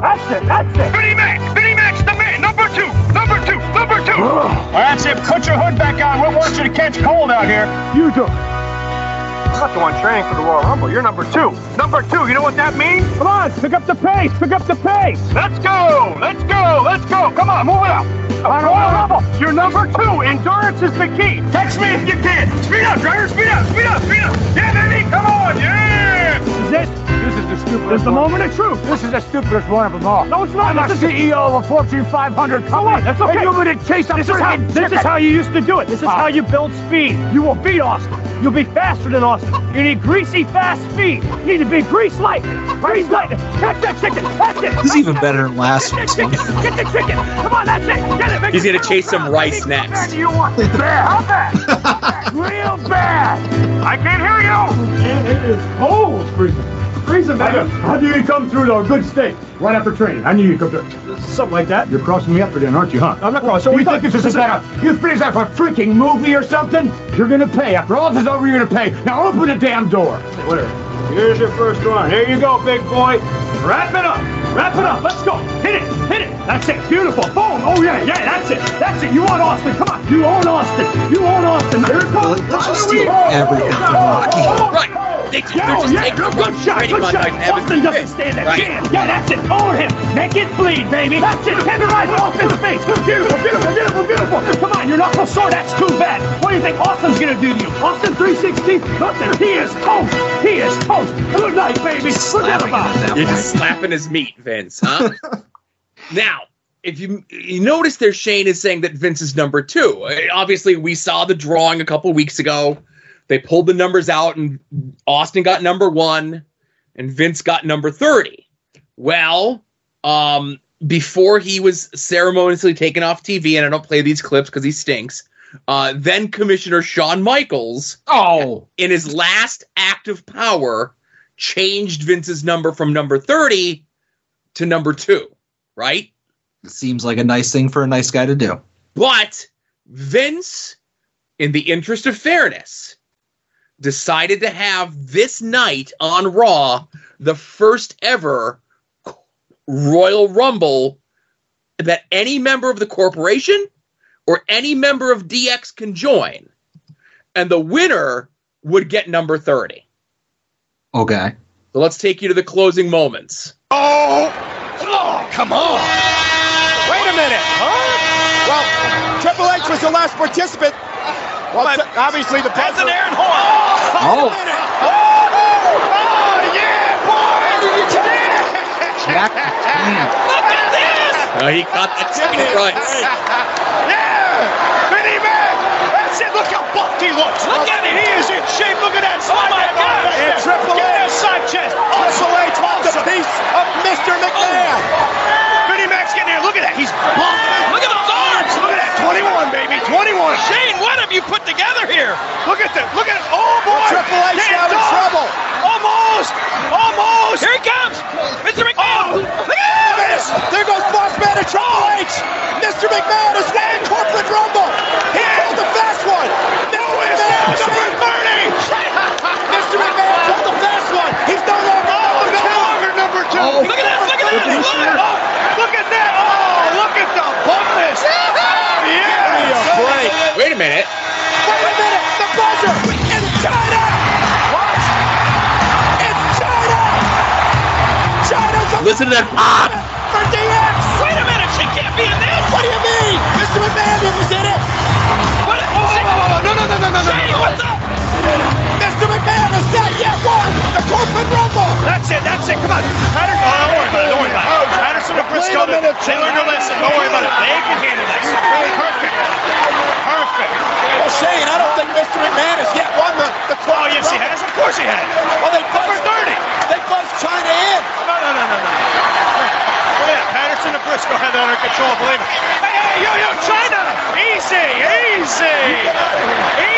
That's it! That's it! Vinnie Mac! Vinnie Mac's the man! Number two! Number two! Number two! All right, that's it. Put your hood back on. We want you to catch cold out here. You do. I'm not the one training for the Royal Rumble. You're number two. Number two. You know what that means? Come on, pick up the pace. Pick up the pace. Let's go. Let's go. Let's go. Come on, move it up. On Royal Rumble. You're number two. Endurance is the key. Text me if you can. Speed up, driver. Speed up. Speed up. Speed up. Yeah, baby. Come on. Yeah. Is this? This is the stupidest. This is the moment of truth. This is the stupidest one of them all. No, it's not. I'm the CEO of a Fortune 500 company. That's okay. And you would chase up this is how This is how you used to do it. This is how you build speed. You will beat Austin. You'll be faster than Austin. You need greasy, fast speed. You need to be grease light. Grease light. Catch that chicken. That's it. This is even better than last Get week's that. Get the chicken. Come on, that's it. Get it. Make He's gonna chase some rice next. bad do you want it? Bad. How bad? Real bad. I can't hear you. It is cold. Freezing. Freezing, baby. How do you come through though? Good state. Right after training. I knew you'd come through. Something like that. You're crossing me up again, aren't you, huh? I'm not crossing. So you think this is like a, you think that for a freaking movie or something? You're gonna pay. After all this is over, you're gonna pay. Now open the damn door. Whatever. Here's your first one. Here you go, big boy. Wrap it up. Wrap it up. Let's go. Hit it. Hit it. That's it. Beautiful. Boom. Oh yeah, yeah. That's it. That's it. You want Austin? Come on. You own Austin. You own Austin. Here it comes. Let's just steal everything from Rocky. Right. they, Yo, they're just yeah, taking good, the shot, pretty good shot. Austin doesn't stand that Right. chance. Yeah, that's it. Own him. Make it bleed, baby. That's it. Tenderize Austin's face. Beautiful, beautiful, beautiful, beautiful. Come on, you're knuckle sore. That's too bad. What do you think Austin's gonna do to you? Austin 360? Nothing. He is toast. He is toast. Good night, baby. Forget about it. You're just slapping his meat, Vince, huh? now, if you you notice there, Shane is saying that Vince is number two. Obviously, we saw the drawing a couple weeks ago. They pulled the numbers out, and Austin got number one, and Vince got number 30. Well, um, before he was ceremoniously taken off TV, and I don't play these clips because he stinks. Uh, then Commissioner Shawn Michaels, oh, in his last act of power, changed Vince's number from number 30 to number two, right? It Seems like a nice thing for a nice guy to do. But Vince, in the interest of fairness, decided to have this night on Raw the first ever Royal Rumble that any member of the corporation or any member of DX can join. And the winner would get number 30. Okay. So let's take you to the closing moments. Oh! Oh, come on! Wait a minute, huh? Well, Triple H was the last participant. Well, t- obviously the That's an Aaron Horn. Oh. Wait a minute. Oh, oh, yeah, boy! Jack Look at this! Uh, he caught that chicken right. Yeah! Vinny Mac! That's it! Look how buffed he looks! Look at him. He is in shape! Look at that oh side my chest. gosh. And Triple Get H! that side chest. Triple H wants a piece of Mr. McMahon! Oh. Vinny Mac's getting there. Look at that! He's buffed! Look at those arms. Look at that! 21, baby! 21! Shane, what have you put together here? Look at that! Look at it! Oh, boy! Triple H Can't now in trouble. Almost! Almost! Here he comes. Mr. McMahon. At! There goes Boss Man and Triple H! Mr. McMahon has won the corporate rumble! He pulled the fast one! Mr. McMahon number 30! Mr. McMahon pulled the fast one! He's no longer oh, number two! No longer number two! Oh. Look at that, look at that, Look look. Oh, look at that! Oh, look at the bumpness! Yeah! break. Wait a minute. Wait a minute! The buzzer! It's Chyna! What? It's Chyna! Chyna's a Listen to that ah. pop. For DX! Wait a minute. She can't be in this. What do you mean? Mr. McMahon was in it! What? Oh, whoa, whoa, whoa, no, no, no, no, no, no, Shane, no. what's up? Mr. McMahon has not yet won the corporate rumble! That's it, that's it, come on. Patterson, oh, don't worry about it, don't worry about it. Oh, Patterson and Briscoe, they learned their lesson, don't worry about it. They can handle this. Perfect. Perfect. Well, Shane, I don't think Mr. McMahon has yet won the, the corporate Oh, yes, he has. Of course he has. Well, they buzzed 30. They buzzed Chyna in. No, no, no, no, no. Look at that. Patterson and Briscoe have that under control, believe me. Hey, hey, yo, yo, Chyna! Easy, easy,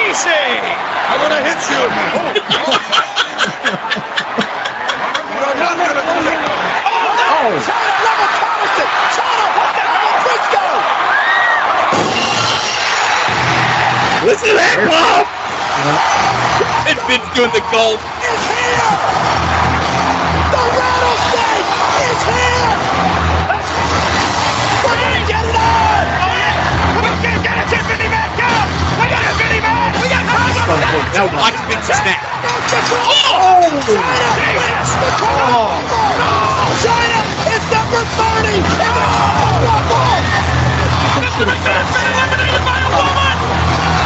easy. I'm gonna hit you. Oh, oh, no. Chyna, level Patterson. Chyna, what the hell, Briscoe? Listen to that pop. And Vince doing the gulp. Oh! Chyna wins the corner. Chyna is number 30 in Mr. McMahon's been eliminated by a woman.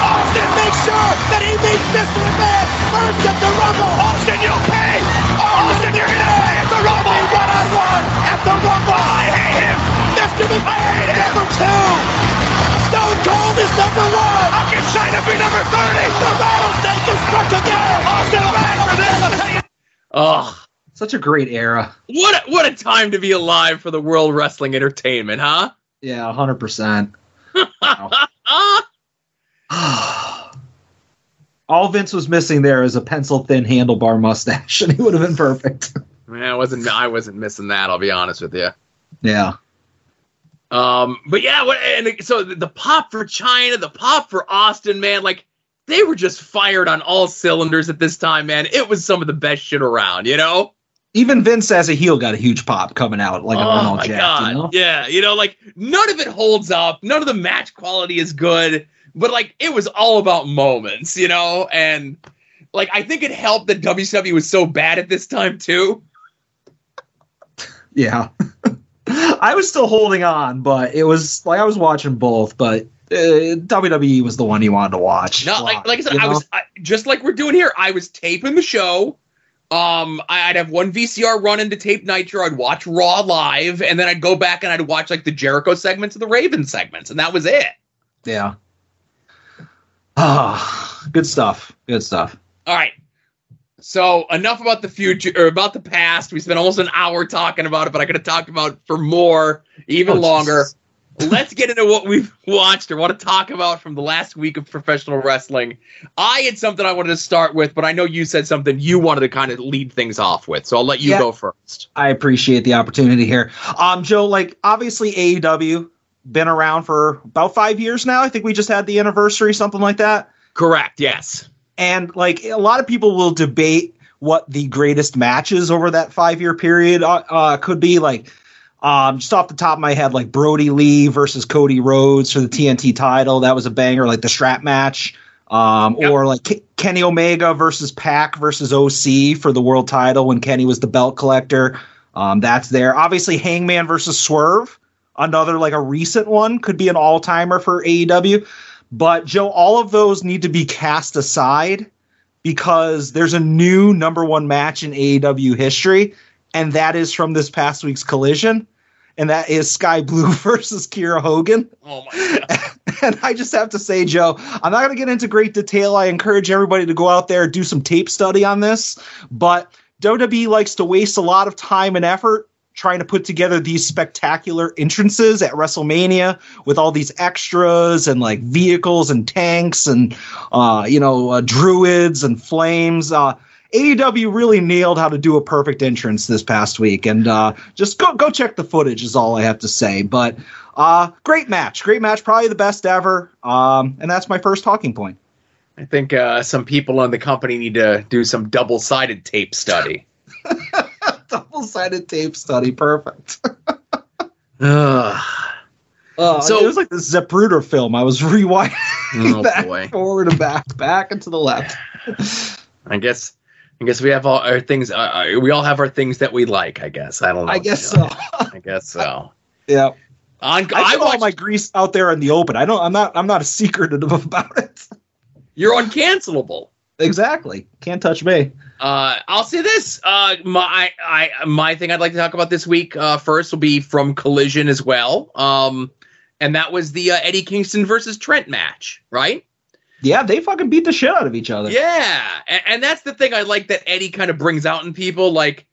Austin makes sure that he beats Mr. McMahon first at the Rumble. Austin, you'll pay. Austin, you're pay at the Rumble. One on one at the Rumble. I hate him. Mr. McMahon is can number 30? The rattlesnake is struck again. Austin, back for this. I'll tell you. Oh, Such a great era. what a, what a time to be alive for the World Wrestling Entertainment, huh? Yeah, hundred percent. All Vince was missing there is a pencil thin handlebar mustache, and he would have been perfect. Man, I wasn't I wasn't missing that. I'll be honest with you. Yeah. Um, but yeah, what, and so the, pop for Chyna, the pop for Austin, man, like they were just fired on all cylinders at this time, man. It was some of the best shit around, you know. Even Vince as a heel got a huge pop coming out like oh Arnold my Jack. god, You know? yeah, you know, like none of it holds up. None of the match quality is good, but like it was all about moments, you know. And like I think it helped that WCW was so bad at this time too. Yeah. I was still holding on, but it was like I was watching both, but uh, WWE was the one you wanted to watch. No, like like I said, You I know? was I, just like we're doing here. I was taping the show. Um, I- I'd have one VCR run into tape Nitro. I'd watch Raw live, and then I'd go back and I'd watch like the Jericho segments and the Raven segments, and that was it. Yeah. Ah, good stuff. Good stuff. All right. So enough about the future or about the past. We spent almost an hour talking about it, but I could have talked about it for more, even Oh, longer. Let's get into what we've watched or want to talk about from the last week of professional wrestling. I had something I wanted to start with, but I know you said something you wanted to kind of lead things off with. So I'll let you Yeah. go first. I appreciate the opportunity here. Um, Joe, like obviously AEW been around for about five years now. I think we just had the anniversary, something like that. Correct. Yes. And like a lot of people will debate what the greatest matches over that five year period uh, uh, could be. Like, um, just off the top of my head, like Brodie Lee versus Cody Rhodes for the TNT title. That was a banger, like the strap match. Um, Or like Ke- Kenny Omega versus Pac versus OC for the world title when Kenny was the belt collector. Um, that's there. Obviously, Hangman versus Swerve, another like a recent one, could be an all timer for AEW. But Joe, all of those need to be cast aside because there's a new number one match in AEW history, and that is from this past week's collision, and that is Skye Blue versus Kiara Hogan. Oh my god. And I just have to say, Joe, I'm not going to get into great detail. I encourage everybody to go out there do some tape study on this, but WWE likes to waste a lot of time and effort trying to put together these spectacular entrances at WrestleMania with all these extras and like vehicles and tanks and uh, you know uh, druids and flames. Uh, AEW really nailed how to do a perfect entrance this past week, and uh, just go go check the footage is all I have to say. But uh, great match, great match, probably the best ever. Um, and that's my first talking point. I think uh, some people in the company need to do some double sided tape study. Double sided tape study, perfect. Ugh. Uh, So- it was like the Zapruder film. I was rewinding Oh, back boy. forward and back, back and to the left. I guess. I guess we have all our things. Uh, uh, we all have our things that we like. I guess. I don't know. I guess so. I guess so. Yeah. On, I I put all my grease out there in the open. I don't. I'm not. I'm not a secretive about it. you're uncancelable. Exactly. Can't touch me. Uh, I'll say this. Uh, my I my thing I'd like to talk about this week uh, first will be from Collision as well. Um, and that was the uh, Eddie Kingston versus Trent match, right? Yeah, they fucking beat the shit out of each other. Yeah, and, and that's the thing I like that Eddie kind of brings out in people. Like,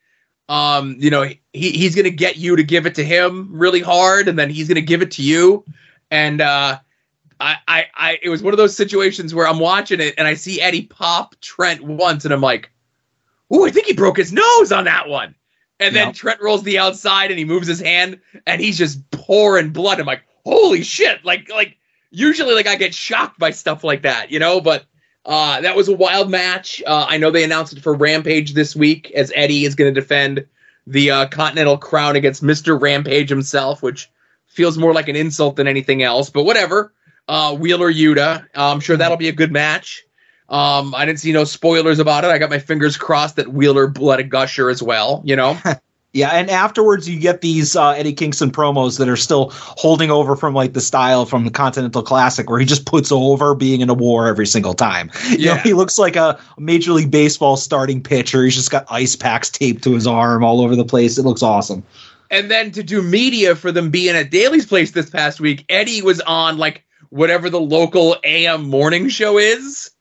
um, you know, he he's gonna get you to give it to him really hard, and then he's gonna give it to you. And uh, I, I, I, it was one of those situations where I'm watching it and I see Eddie pop Trent once, and I'm like, "Ooh, I think he broke his nose on that one." And then. Trent rolls the outside and he moves his hand and he's just pouring blood. I'm like, "Holy shit!" Like, like usually like I get shocked by stuff like that, you know, but uh, that was a wild match. Uh, I know they announced it for Rampage this week as Eddie is going to defend the uh, Continental Crown against Mr. Rampage himself, which feels more like an insult than anything else, but whatever. Uh, Wheeler Yuta. I'm sure that'll be a good match. Um, I didn't see no spoilers about it. I got my fingers crossed that Wheeler let a gusher as well, you know? Yeah, and afterwards you get these uh, Eddie Kingston promos that are still holding over from like the style from the Continental Classic, where he just puts over being in a war every single time. You know, Yeah. he looks like a Major League Baseball starting pitcher. He's just got ice packs taped to his arm all over the place. It looks awesome. And then to do media for them being at Daly's place this past week, Eddie was on like whatever the local AM morning show is.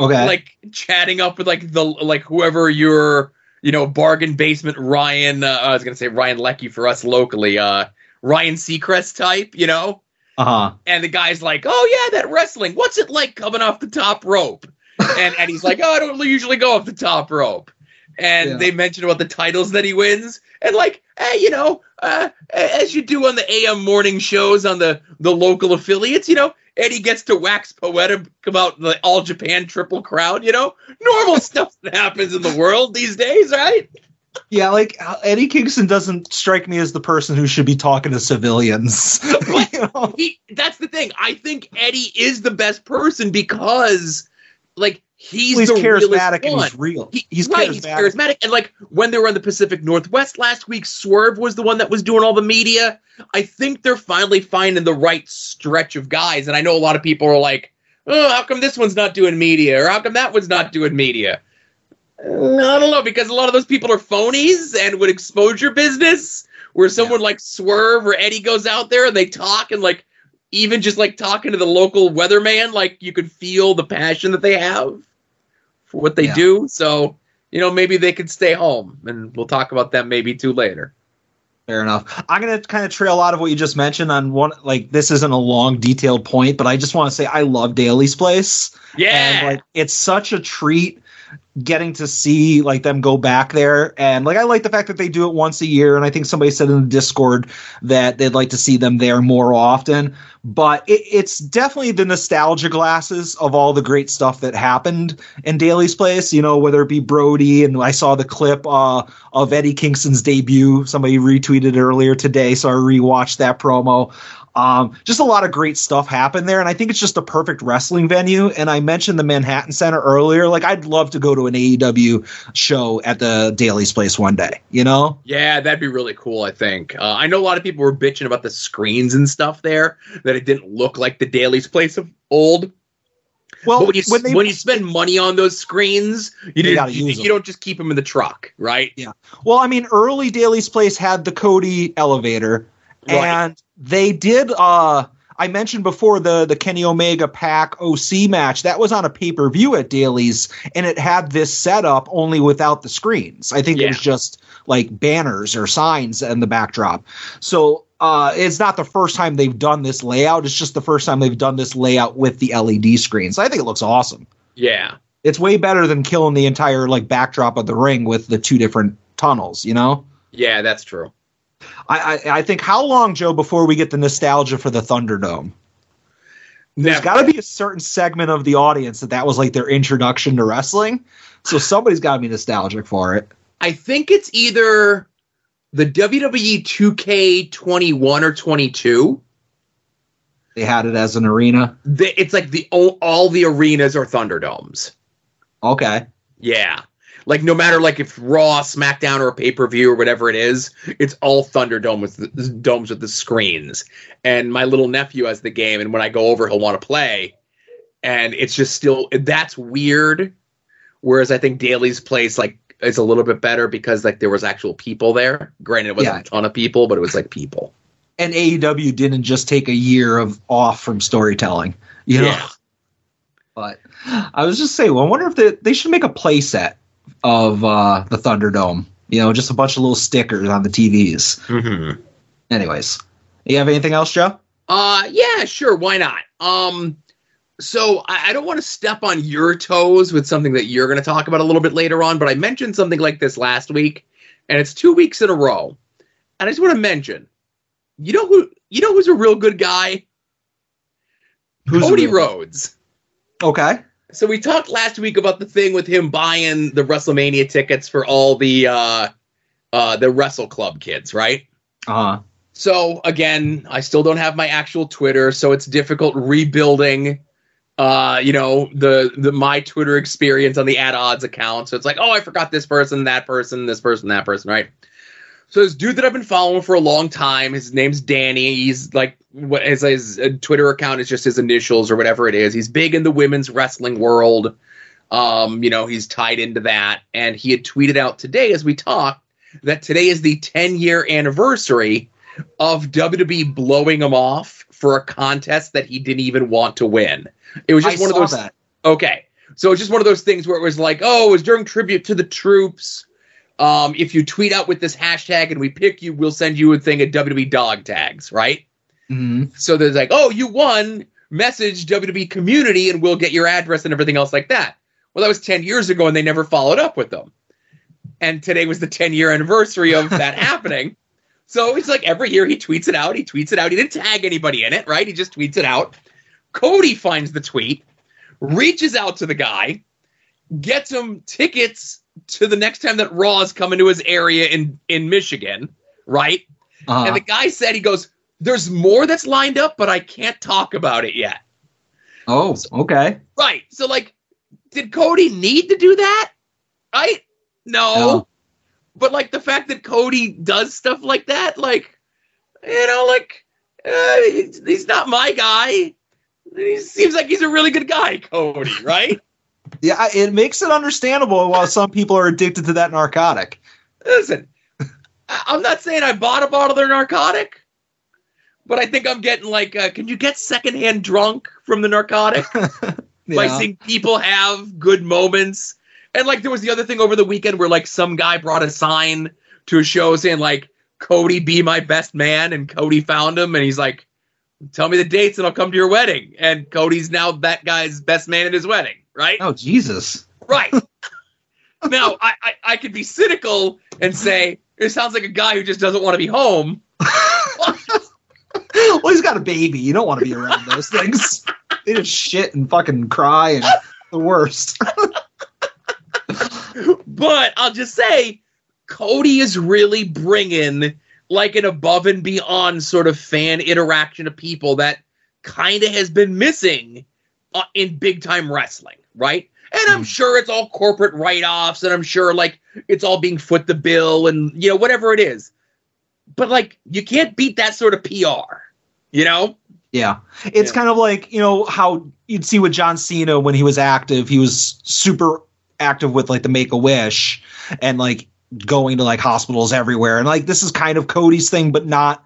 Okay. Like chatting up with like the like whoever your you know bargain basement Ryan uh, I was gonna say Ryan Lecky for us locally uh Ryan Seacrest type you know Uh huh. and the guy's like oh yeah that wrestling what's it like coming off the top rope and and he's like oh I don't usually go off the top rope and Yeah. they mention about the titles that he wins and like hey you know uh, as you do on the am morning shows on the the local affiliates you know eddie gets to wax poetic about the all japan triple crown you know normal stuff that happens in the world these days right Yeah, like Eddie Kingston doesn't strike me as the person who should be talking to civilians. You know? he that's the thing i think eddie is the best person because like he's, he's charismatic and he's real. He- He's right, he's charismatic. charismatic. And like when they were on the Pacific Northwest last week, Swerve was the one that was doing all the media. I think they're finally finding the right stretch of guys. And I know a lot of people are like, oh, how come this one's not doing media? Or how come that one's not doing media? Uh, I don't know, because a lot of those people are phonies and would expose your business where someone like Swerve or Eddie goes out there and they talk and like even just like talking to the local weatherman, like you could feel the passion that they have for what they Yeah. do. So, you know, maybe they could stay home and we'll talk about them maybe too later. Fair enough. I'm gonna kind of trail out of what you just mentioned on one. Like this isn't a long, detailed point, but I just want to say I love Daly's Place. Yeah. and like it's such a treat getting to see like them go back there. And like I like the fact that they do it once a year and I think somebody said in the discord that they'd like to see them there more often. But it, it's definitely the nostalgia glasses of all the great stuff that happened in Daly's place you know whether it be Brodie and I saw the clip uh, of Eddie Kingston's debut. Somebody retweeted earlier today so I rewatched that promo um, just a lot of great stuff happened there, and I think it's just a perfect wrestling venue. And I mentioned the Manhattan Center earlier. Like, I'd love to go to an AEW show at the Daly's Place one day. You know? Yeah, that'd be really cool, I think. Uh, I know a lot of people were bitching about the screens and stuff there, that it didn't look like the Daly's place of old. Well, when you, when they- when you spend money on those screens, you, didn't- you, you don't just keep them in the truck, right? Yeah. Well, I mean, early Daly's Place had the Cody elevator, Right. and they did. uh I mentioned before the the Kenny Omega Pac OC match that was on a pay per view at Daly's, and it had this setup only without the screens. I think it was just like banners or signs in the backdrop. So uh, it's not the first time they've done this layout. It's just the first time they've done this layout with the LED screens. I think it looks awesome. Yeah. It's way better than killing the entire like backdrop of the ring with the two different tunnels. You know. Yeah, that's true. I, I, I think how long, Joe, before we get the nostalgia for the Thunderdome? There's got to be a certain segment of the audience that that was like their introduction to wrestling. So somebody's got to be nostalgic for it. I think it's either the WWE 2K21 or 22. They had it as an arena. The, it's like the all, all the arenas are Thunderdomes. Okay. Yeah. Like no matter like if Raw, SmackDown, or a pay per view or whatever it is, it's all Thunderdome with the domes with the screens. And my little nephew has the game, and when I go over, he'll want to play. And it's just still that's weird. Whereas I think Daly's place like is a little bit better because like there was actual people there. Granted, it wasn't Yeah. a ton of people, but it was like people. And AEW didn't just take a year of off from storytelling, you know. Yeah. But I was just saying, well, I wonder if they, they should make a play set of uh, the Thunderdome. You know, just a bunch of little stickers on the TVs. Mm-hmm. Anyways, you have anything else, Joe? Uh yeah, sure, why not? Um so I, I don't want to step on your toes with something that you're gonna talk about a little bit later on, but I mentioned something like this last week, and it's two weeks in a row. And I just want to mention, you know who you know who's a real good guy? Who's Cody Rhodes. Okay. So we talked last week about the thing with him buying the WrestleMania tickets for all the uh uh the Wrestle Club kids, right? Uh huh. So again, I still don't have my actual Twitter, so it's difficult rebuilding uh, you know, the the my Twitter experience on the at odds account. So it's like, oh, I forgot this person, that person, this person, that person, right? So this dude that I've been following for a long time, his name's Danny. He's like what his, his uh, Twitter account is just his initials or whatever it is. He's big in the women's wrestling world. Um, you know, he's tied into that. And he had tweeted out today as we talked that today is the 10 year anniversary of WWE blowing him off for a contest that he didn't even want to win. It was just I one of those. that. Okay, so it's just one of those things where it was like, oh, it was during tribute to the troops. Um, if you tweet out with this hashtag and we pick you, we'll send you a thing of WWE dog tags, right? Mm-hmm. So there's like, oh, you won. Message WWE community and we'll get your address and everything else like that. Well, that was 10 years ago and they never followed up with them. And today was the 10 year anniversary of that happening. So it's like every year he tweets it out. He tweets it out. He didn't tag anybody in it, right? He just tweets it out. Cody finds the tweet, reaches out to the guy, gets him tickets to the next time that Raw is coming to his area in in Michigan, right? Uh-huh. And the guy said he goes, "There's more that's lined up, but I can't talk about it yet." Oh, okay. Right. So like did Cody need to do that? Right? No. No. But like the fact that Cody does stuff like that, like you know, like uh, he's not my guy. He seems like he's a really good guy, Cody, right? Yeah, it makes it understandable why some people are addicted to that narcotic. Listen, I'm not saying I bought a bottle of their narcotic, but I think I'm getting like, uh, can you get secondhand drunk from the narcotic by Yeah. seeing people have good moments? And like, there was the other thing over the weekend where like some guy brought a sign to a show saying like, Cody, be my best man, and Cody found him, and he's like, tell me the dates and I'll come to your wedding. And Cody's now that guy's best man at his wedding, right? Oh Jesus! Right. now, I, I, I could be cynical and say, it sounds like a guy who just doesn't want to be home. well, he's got a baby. You don't want to be around those things. They just shit and fucking cry and the worst. But I'll just say, Cody is really bringing like an above and beyond sort of fan interaction of people that kind of has been missing uh, in big time wrestling, right? And I'm sure it's all corporate write offs, and I'm sure like it's all being foot the bill and you know, whatever it is. But like, you can't beat that sort of PR, you know? Yeah. It's kind of like, you know, how you'd see with John Cena when he was active, he was super active with like the Make a Wish and like going to like hospitals everywhere. And like this is kind of Cody's thing, but not,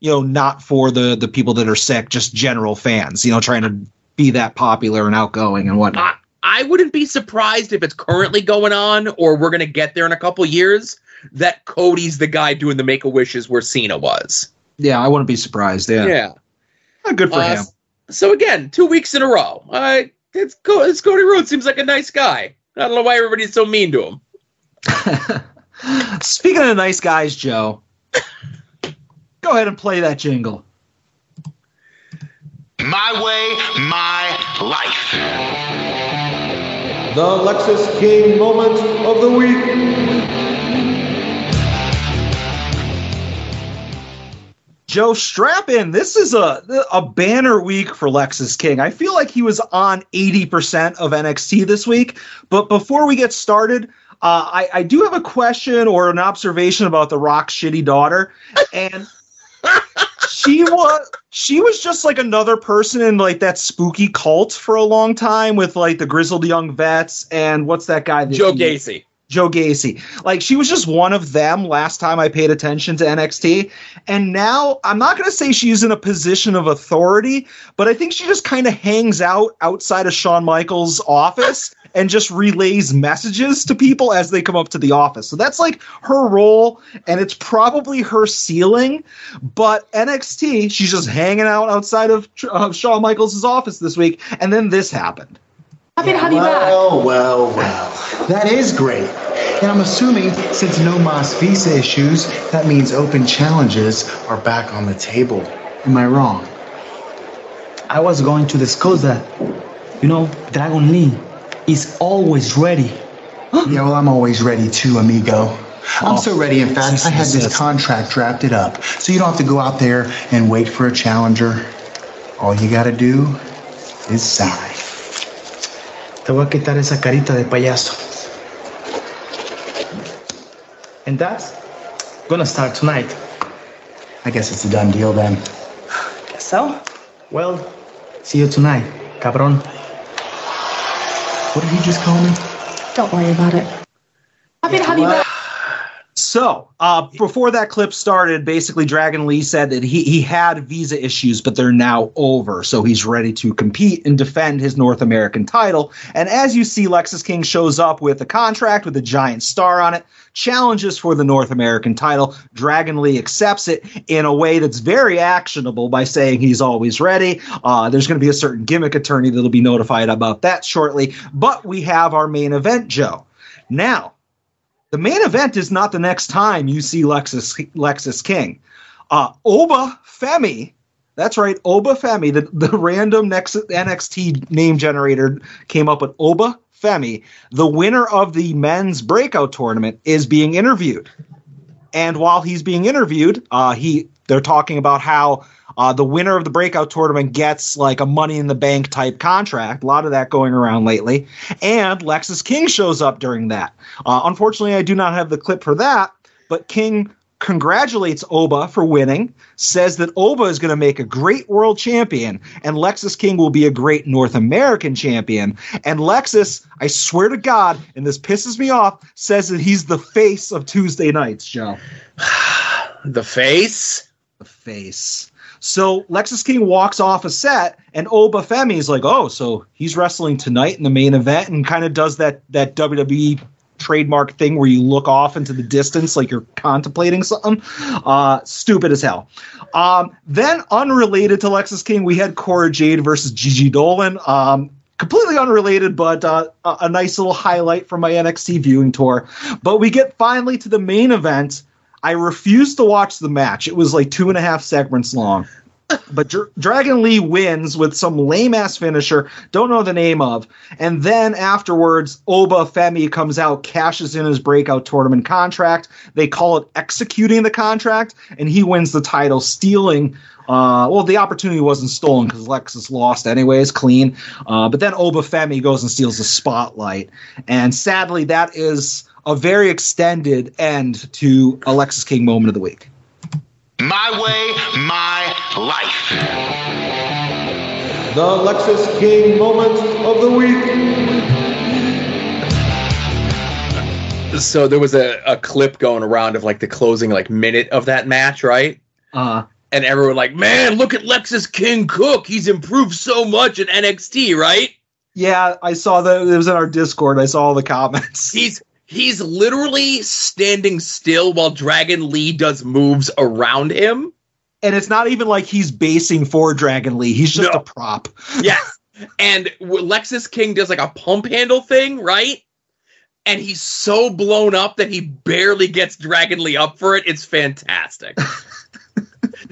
you know, not for the the people that are sick, just general fans, you know, trying to be that popular and outgoing and whatnot. I wouldn't be surprised if it's currently going on or we're going to get there in a couple years that Cody's the guy doing the make a wishes where Cena was. Yeah, I wouldn't be surprised. Yeah. Yeah. Good for Uh, him. So again, two weeks in a row. Uh, it's, Co- it's Cody Rhodes seems like a nice guy. I don't know why everybody's so mean to him. Speaking of nice guys, Joe, go ahead and play that jingle. My way, my life. The Lexis King moment of the week. Joe, strap in. This is a a banner week for Lexis King. I feel like he was on 80% of NXT this week. But before we get started, uh, I, I do have a question or an observation about the Rock's shitty daughter. And she was she was just like another person in like that spooky cult for a long time with like the grizzled young vets and what's that guy that Joe he- Gacy. Joe Gacy. Like she was just one of them last time I paid attention to NXT. And now I'm not going to say she's in a position of authority, but I think she just kind of hangs out outside of Shawn Michaels' office and just relays messages to people as they come up to the office. So that's like her role and it's probably her ceiling. But NXT, she's just hanging out outside of, of Shawn Michaels' office this week. And then this happened. Happy to have you back. Well, well, well. That is great. And I'm assuming since no Mas visa issues, that means open challenges are back on the table. Am I wrong? I was going to discuss that. You know, Dragon Lee is always ready. yeah, well, I'm always ready too, amigo. I'm Oh, so ready, in fact, I had this contract drafted up. So you don't have to go out there and wait for a challenger. All you gotta do is sigh. Te voy a quitar esa carita de payaso. And that's gonna start tonight. I guess it's a done deal then. Guess so? Well, see you tonight, cabron. What did he just call me? Don't worry about it. Happy to have you back. So, uh, before that clip started, basically Dragon Lee said that he, he had visa issues, but they're now over. So he's ready to compete and defend his North American title. And as you see, Lexis King shows up with a contract with a giant star on it, challenges for the North American title. Dragon Lee accepts it in a way that's very actionable by saying he's always ready. Uh, there's going to be a certain gimmick attorney that'll be notified about that shortly. But we have our main event, Joe. Now, the main event is not the next time you see Lexis Lexis King. Uh, Oba Femi, that's right, Oba Femi, the, the random next NXT name generator came up with Oba Femi, the winner of the men's breakout tournament, is being interviewed. And while he's being interviewed, uh, he they're talking about how uh, the winner of the breakout tournament gets like a money in the bank type contract. A lot of that going around lately. And Lexis King shows up during that. Uh, unfortunately, I do not have the clip for that, but King congratulates Oba for winning, says that Oba is going to make a great world champion, and Lexis King will be a great North American champion. And Lexis, I swear to God, and this pisses me off, says that he's the face of Tuesday nights, Joe. the face? The face. So Lexis King walks off a set, and Oba Femi is like, "Oh, so he's wrestling tonight in the main event," and kind of does that that WWE trademark thing where you look off into the distance like you're contemplating something. Uh, stupid as hell. Um, then, unrelated to Lexis King, we had Cora Jade versus Gigi Dolan. Um, completely unrelated, but uh, a, a nice little highlight from my NXT viewing tour. But we get finally to the main event. I refused to watch the match. It was like two and a half segments long. But Dr- Dragon Lee wins with some lame ass finisher, don't know the name of. And then afterwards, Oba Femi comes out, cashes in his breakout tournament contract. They call it executing the contract, and he wins the title, stealing. Uh, well, the opportunity wasn't stolen because Lexis lost anyways, clean. Uh, but then Oba Femi goes and steals the spotlight. And sadly, that is a very extended end to Alexis King moment of the week. My way, my life. The Lexis King moment of the week. So there was a, a clip going around of like the closing like minute of that match, right? Uh and everyone like, man, look at Lexis King Cook. He's improved so much in NXT, right? Yeah, I saw that. It was in our Discord. I saw all the comments. He's he's literally standing still while Dragon Lee does moves around him. And it's not even like he's basing for Dragon Lee. He's just No. a prop. Yes. and Lexis King does like a pump handle thing, right? And he's so blown up that he barely gets Dragon Lee up for it. It's fantastic.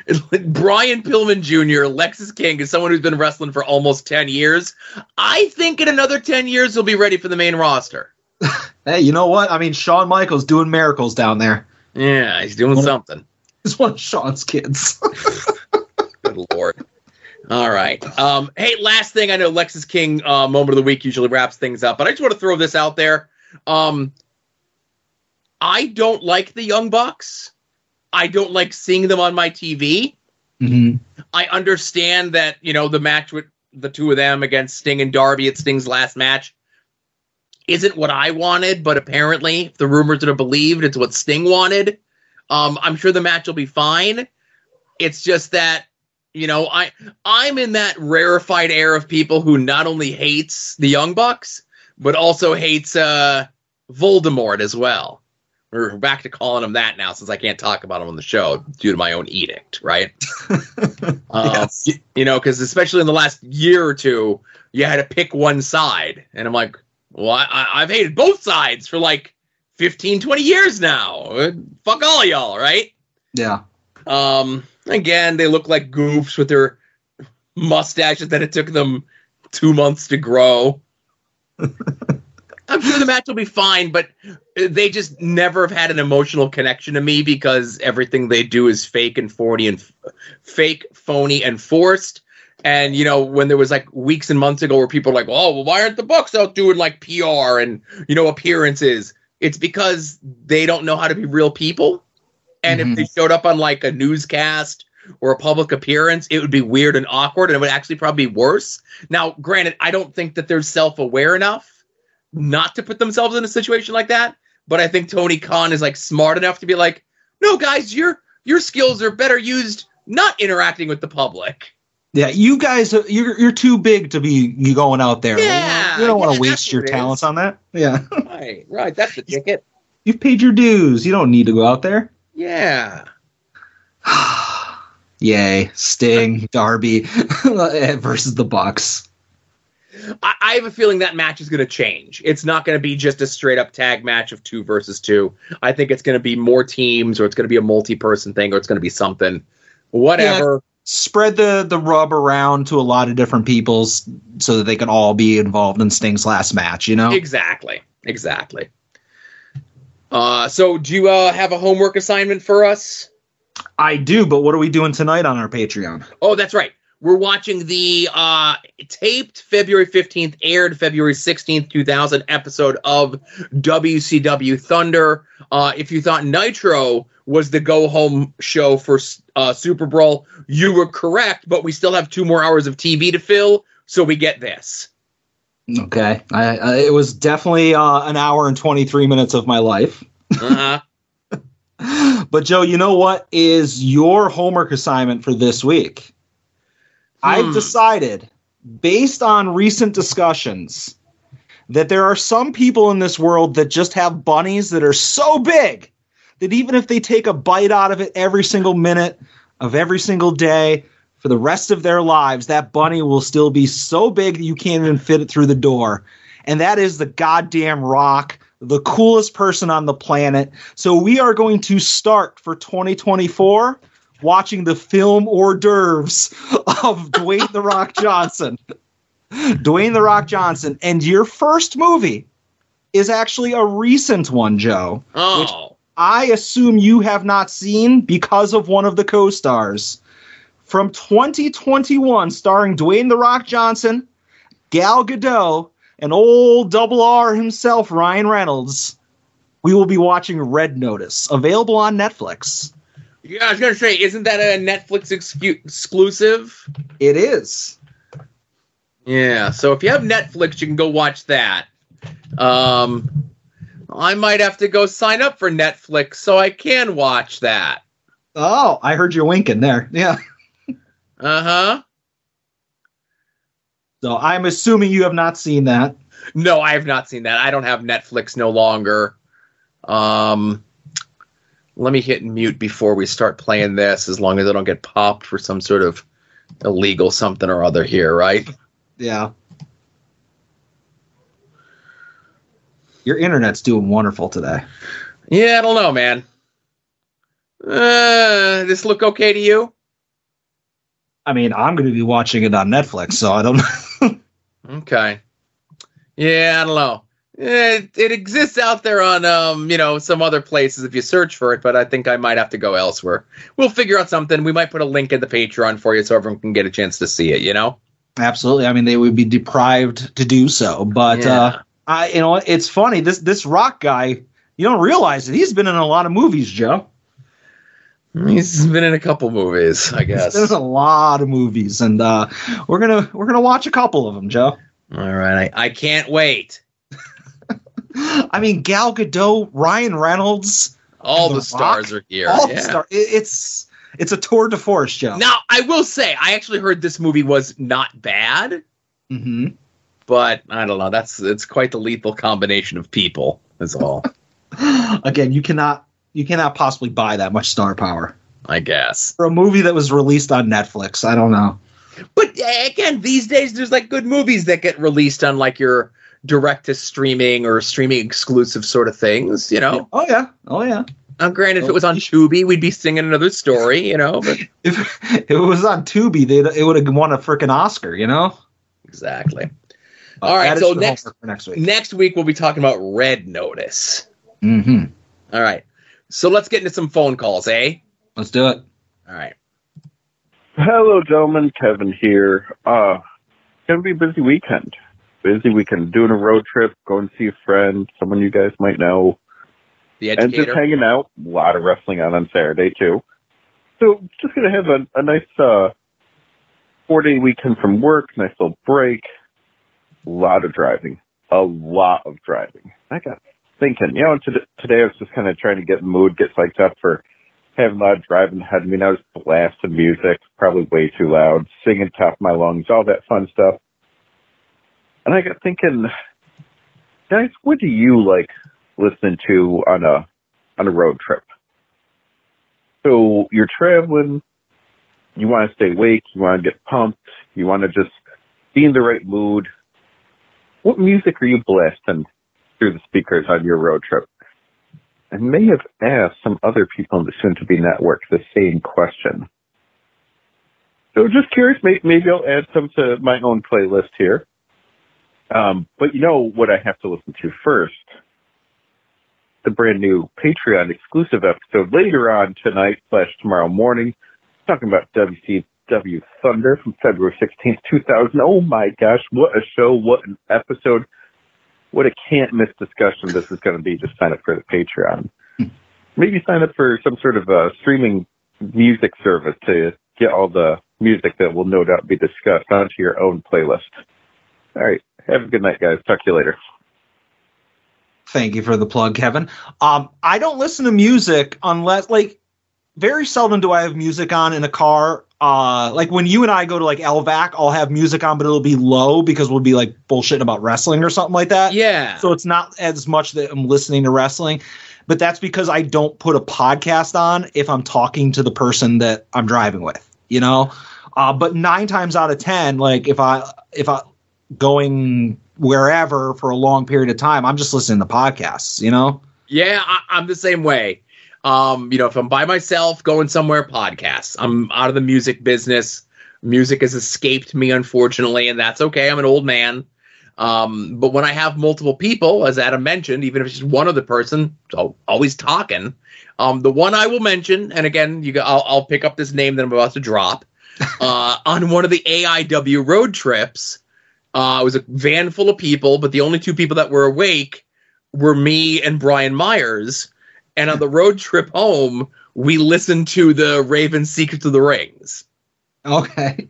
Brian Pillman Jr., Lexis King is someone who's been wrestling for almost 10 years. I think in another 10 years he'll be ready for the main roster. Hey, you know what? I mean, Shawn Michaels doing miracles down there. Yeah, he's doing One of- something. He's one of Shawn's kids. Good lord. All right. Um, hey, last thing I know, Lexis King uh, moment of the week usually wraps things up, but I just want to throw this out there. Um, I don't like the Young Bucks. I don't like seeing them on my TV. mm-hmm. I understand that you know the match with the two of them against Sting and Darby at Sting's last match isn't what I wanted, but apparently, the rumors that are believed, it's what Sting wanted. Um, I'm sure the match will be fine. It's just that you know I I'm in that rarefied air of people who not only hates the Young Bucks but also hates uh, Voldemort as well. We're back to calling him that now since I can't talk about him on the show due to my own edict, right? Um, y- You know, because especially in the last year or two, you had to pick one side. And I'm like, well, I, I- I've hated both sides for like 15, 20 years now. Fuck all y'all, right? Yeah. Um, again, they look like goofs with their mustaches that it took them two months to grow. I'm sure the match will be fine, but they just never have had an emotional connection to me because everything they do is fake and phony and fake, phony, and forced. And you know, when there was like weeks and months ago where people were like, "Oh, well, why aren't the Bucks out doing like PR and you know appearances?" It's because they don't know how to be real people. And if they mm-hmm. showed up on like a newscast or a public appearance, it would be weird and awkward, and it would actually probably be worse. Now, granted, I don't think that they're self-aware enough not to put themselves in a situation like that. But I think Tony Khan is like smart enough to be like, no, guys, your your skills are better used not interacting with the public. Yeah, you guys, uh, you're you're too big to be you going out there. Yeah, you don't want yeah, to waste your what it talents on that. Yeah, Right, right. That's the ticket. you've paid your dues. You don't need to go out there. Yeah. Yay, Sting, Darby versus the Bucks. I, I have a feeling that match is going to change. It's not going to be just a straight up tag match of two versus two. I think it's going to be more teams, or it's going to be a multi person thing, or it's going to be something. Whatever. Yeah, spread the the rub around to a lot of different peoples so that they can all be involved in Sting's last match. You know, Exactly. Exactly. Uh, so, do you uh, have a homework assignment for us? I do, but what are we doing tonight on our Patreon? Oh, that's right. We're watching the uh, taped February 15th, aired February 16th, 2000 episode of WCW Thunder. Uh, if you thought Nitro was the go home show for uh, Super Bowl, you were correct, but we still have two more hours of TV to fill, so we get this. Okay, I, I, it was definitely uh, an hour and twenty three minutes of my life. Uh-huh. but Joe, you know what is your homework assignment for this week? I've decided, based on recent discussions, that there are some people in this world that just have bunnies that are so big that even if they take a bite out of it every single minute of every single day for the rest of their lives, that bunny will still be so big that you can't even fit it through the door. And that is the goddamn rock, the coolest person on the planet. So we are going to start for 2024 watching the film hors d'oeuvres of Dwayne the Rock Johnson. Dwayne the Rock Johnson. And your first movie is actually a recent one, Joe. Oh. I assume you have not seen because of one of the co stars. From 2021, starring Dwayne the Rock Johnson, Gal Gadot, and old double R himself, Ryan Reynolds, we will be watching Red Notice, available on Netflix. Yeah, I was gonna say, isn't that a Netflix excu- exclusive? It is. Yeah, so if you have Netflix, you can go watch that. Um, I might have to go sign up for Netflix so I can watch that. Oh, I heard you winking there. Yeah. Uh huh. So I'm assuming you have not seen that. No, I have not seen that. I don't have Netflix no longer. Um, let me hit mute before we start playing this, as long as I don't get popped for some sort of illegal something or other here, right? Yeah. Your internet's doing wonderful today. Yeah, I don't know, man. Uh, this look okay to you? I mean, I'm going to be watching it on Netflix, so I don't know. Okay. Yeah, I don't know. It, it exists out there on um, you know, some other places if you search for it, but I think I might have to go elsewhere. We'll figure out something. We might put a link in the Patreon for you so everyone can get a chance to see it, you know? Absolutely. I mean, they would be deprived to do so, but Yeah. uh, I, you know, it's funny. This this rock guy, you don't realize it. He's been in a lot of movies, Joe. He's been in a couple movies, I guess. There's a lot of movies, and uh, we're gonna we're gonna watch a couple of them, Joe. All right, I, I can't wait. I mean, Gal Gadot, Ryan Reynolds, All The the stars Rock, are here. all the star- it- it's it's a tour de force, Joe. Now, I will say, I actually heard this movie was not bad, hmm but I don't know. That's it's quite the lethal combination of people. Is all. Again, you cannot you cannot possibly buy that much star power I guess. for a movie that was released on Netflix. I don't know. But uh, again, these days there's like good movies that get released on like your direct to streaming or streaming exclusive sort of things. You know. Oh yeah, oh yeah. Now, granted, if it was on Tubi, we'd be singing another story. You know. But If, if it was on Tubi, they it would have won a freaking Oscar. You know. exactly. But All right. that is So next for next week. next week we'll be talking about Red Notice. Mm-hmm. All right. So let's get into some phone calls, eh? Let's do it. All right. Hello, gentlemen. Kevin here. Uh, gonna be a busy weekend. Busy weekend. Doing a road trip, going to see a friend, someone you guys might know, The and just hanging out. A lot of wrestling on on Saturday too. So just gonna have a, a nice uh, four day weekend from work. Nice little break. A lot of driving. A lot of driving. I got thinking. You know, to, today I was just kind of trying to get in the mood, get psyched up for having a lot of driving ahead of me. And I was blasting music, probably way too loud, singing top of my lungs, all that fun stuff. And I got thinking, guys, what do you like listening to on a on a road trip? So you're traveling, you want to stay awake, you want to get pumped, you want to just be in the right mood. What music are you blasting through the speakers on your road trip? I may have asked some other people in the soon to be network the same question. So just curious, maybe I'll add some to my own playlist here. Um, but you know what I have to listen to first? the brand new Patreon exclusive episode later on tonight slash tomorrow morning, talking about WCW Thunder from February 16th, 2000. Oh my gosh, what a show, what an episode, what a can't miss discussion this is going to be. Just sign up for the Patreon. Maybe sign up for some sort of uh, streaming music service to get all the music that will no doubt be discussed onto your own playlist. All right. Have a good night, guys. Talk to you later. Thank you for the plug, Kevin. Um, I don't listen to music unless, like, very seldom do I have music on in a car. Uh, like when you and I go to like LVAC, I'll have music on, but it'll be low because we'll be like bullshitting about wrestling or something like that. Yeah. So it's not as much that I'm listening to wrestling, but that's because I don't put a podcast on if I'm talking to the person that I'm driving with, you know? Uh, but nine times out of 10, like if I, if I going wherever for a long period of time, I'm just listening to podcasts, you know? Yeah, I, I'm the same way. Um, you know, if I'm by myself going somewhere, podcasts. I'm out of the music business. Music has escaped me, unfortunately, and that's okay. I'm an old man. Um, but when I have multiple people, as Adam mentioned, even if it's just one other person, so always talking. Um, the one I will mention, and again, you, I'll, I'll pick up this name that I'm about to drop. uh, on one of the AIW road trips, uh, it was a van full of people, but the only two people that were awake were me and Brian Myers. And on the road trip home, we listened to the Raven Secrets of the Rings. Okay.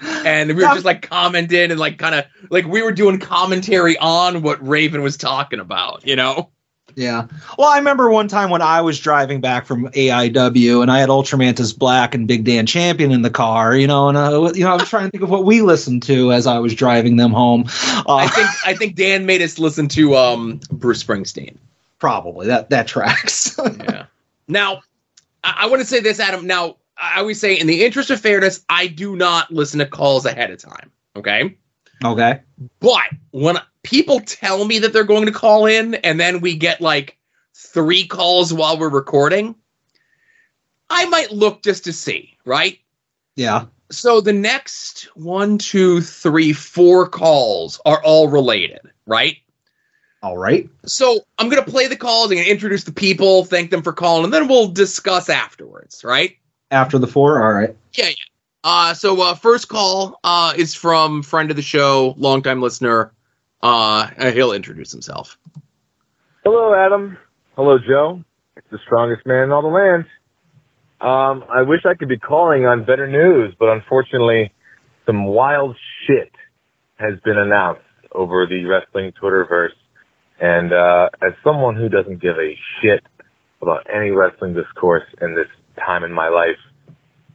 And we were just like commenting and like kind of like we were doing commentary on what Raven was talking about, you know? Yeah. Well, I remember one time when I was driving back from AIW and I had Ultramantis Black and Big Dan Champion in the car, you know, and uh, you know, I was trying to think of what we listened to as I was driving them home. Uh, I think I think Dan made us listen to um Bruce Springsteen. Probably that that tracks. yeah. Now, I, I want to say this, Adam. Now, I always say, in the interest of fairness, I do not listen to calls ahead of time. Okay. Okay. But when people tell me that they're going to call in and then we get like three calls while we're recording, I might look just to see, right? Yeah. So the next one, two, three, four calls are all related, right? All right. So I'm going to play the calls. I'm going to introduce the people, thank them for calling, and then we'll discuss afterwards, right? After the four, all right. Yeah, yeah. Uh, so uh, first call uh, is from friend of the show, longtime listener. Uh, he'll introduce himself. Hello, Adam. Hello, Joe. It's the strongest man in all the land. Um, I wish I could be calling on better news, but unfortunately, some wild shit has been announced over the wrestling Twitterverse. And uh, as someone who doesn't give a shit about any wrestling discourse in this time in my life,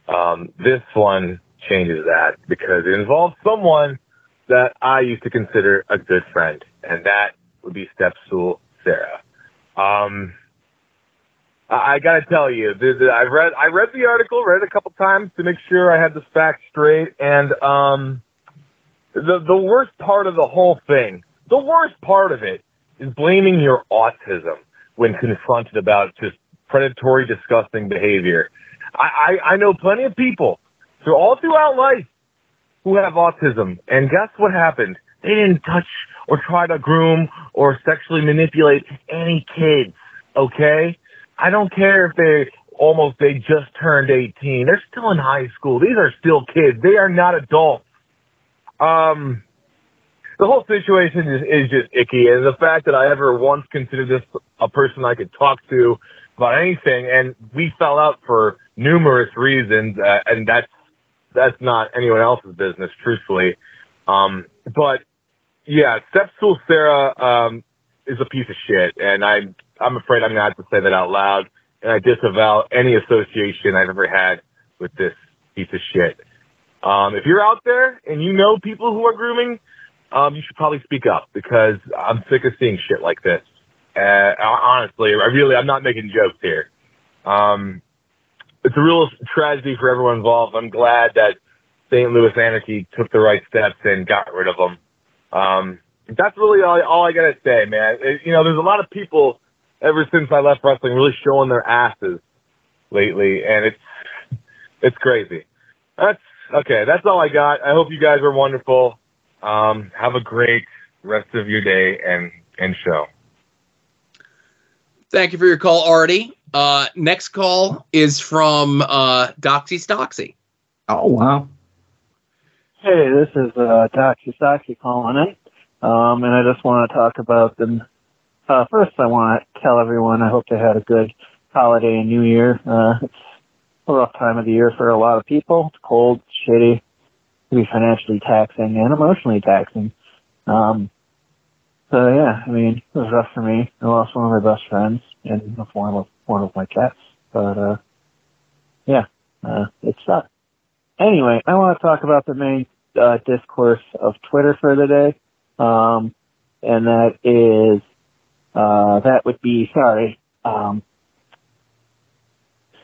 um, this one changes that because it involves someone that I used to consider a good friend, and that would be Stepstool Sarah. Um, I, I got to tell you, the, I read I read the article, read it a couple times to make sure I had the facts straight, and um, the the worst part of the whole thing, the worst part of it, is blaming your autism when confronted about just predatory, disgusting behavior. I, I, I know plenty of people through all throughout life who have autism, and guess what happened? They didn't touch or try to groom or sexually manipulate any kids. Okay, I don't care if they almost they just turned 18. They're still in high school. These are still kids. They are not adults. Um, the whole situation is, is just icky, and the fact that I ever once considered this a person I could talk to about anything, and we fell out for numerous reasons, uh, and that's that's not anyone else's business, truthfully. Um, but yeah, Stepstool Sarah um, is a piece of shit, and I'm I'm afraid I'm gonna have to say that out loud, and I disavow any association I've ever had with this piece of shit. Um, if you're out there and you know people who are grooming, um, you should probably speak up because I'm sick of seeing shit like this. Uh, honestly, I really, I'm not making jokes here. Um, it's a real tragedy for everyone involved. I'm glad that St. Louis Anarchy took the right steps and got rid of them. Um, that's really all, all I gotta say, man. It, you know, there's a lot of people ever since I left wrestling really showing their asses lately, and it's it's crazy. That's okay. That's all I got. I hope you guys are wonderful. Um, have a great rest of your day and and show. Thank you for your call, Artie. Uh, next call is from uh, Doxy Stoxy. Oh wow. Hey, this is uh, Doxy Stoxy calling in, um, and I just want to talk about them. Uh, first, I want to tell everyone I hope they had a good holiday and New Year. Uh, it's a rough time of the year for a lot of people. It's cold, it's shitty, can be financially taxing and emotionally taxing. Um, so yeah, I mean, it was rough for me. I lost one of my best friends in the form of one of my cats. But uh, yeah, uh, it sucked. Anyway, I want to talk about the main uh, discourse of Twitter for the day, um, and that is uh, that would be sorry. Um,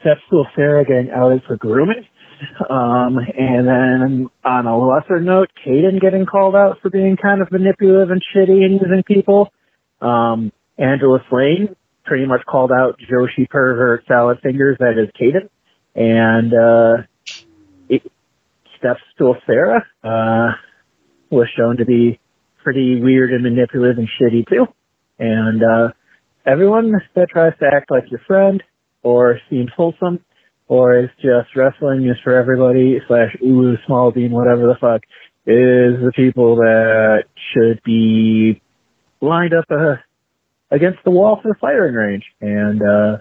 Steph Sarah getting outed for grooming. Um, and then on a lesser note, Caden getting called out for being kind of manipulative and shitty and using people. Um, Angela Slane pretty much called out Joshi pervert salad fingers that is Caden. And, uh, it, Steph Sarah, uh, was shown to be pretty weird and manipulative and shitty too. And, uh, everyone that tries to act like your friend or seems wholesome or is just wrestling is for everybody slash ooh small bean whatever the fuck is the people that should be lined up uh, against the wall for the firing range. And uh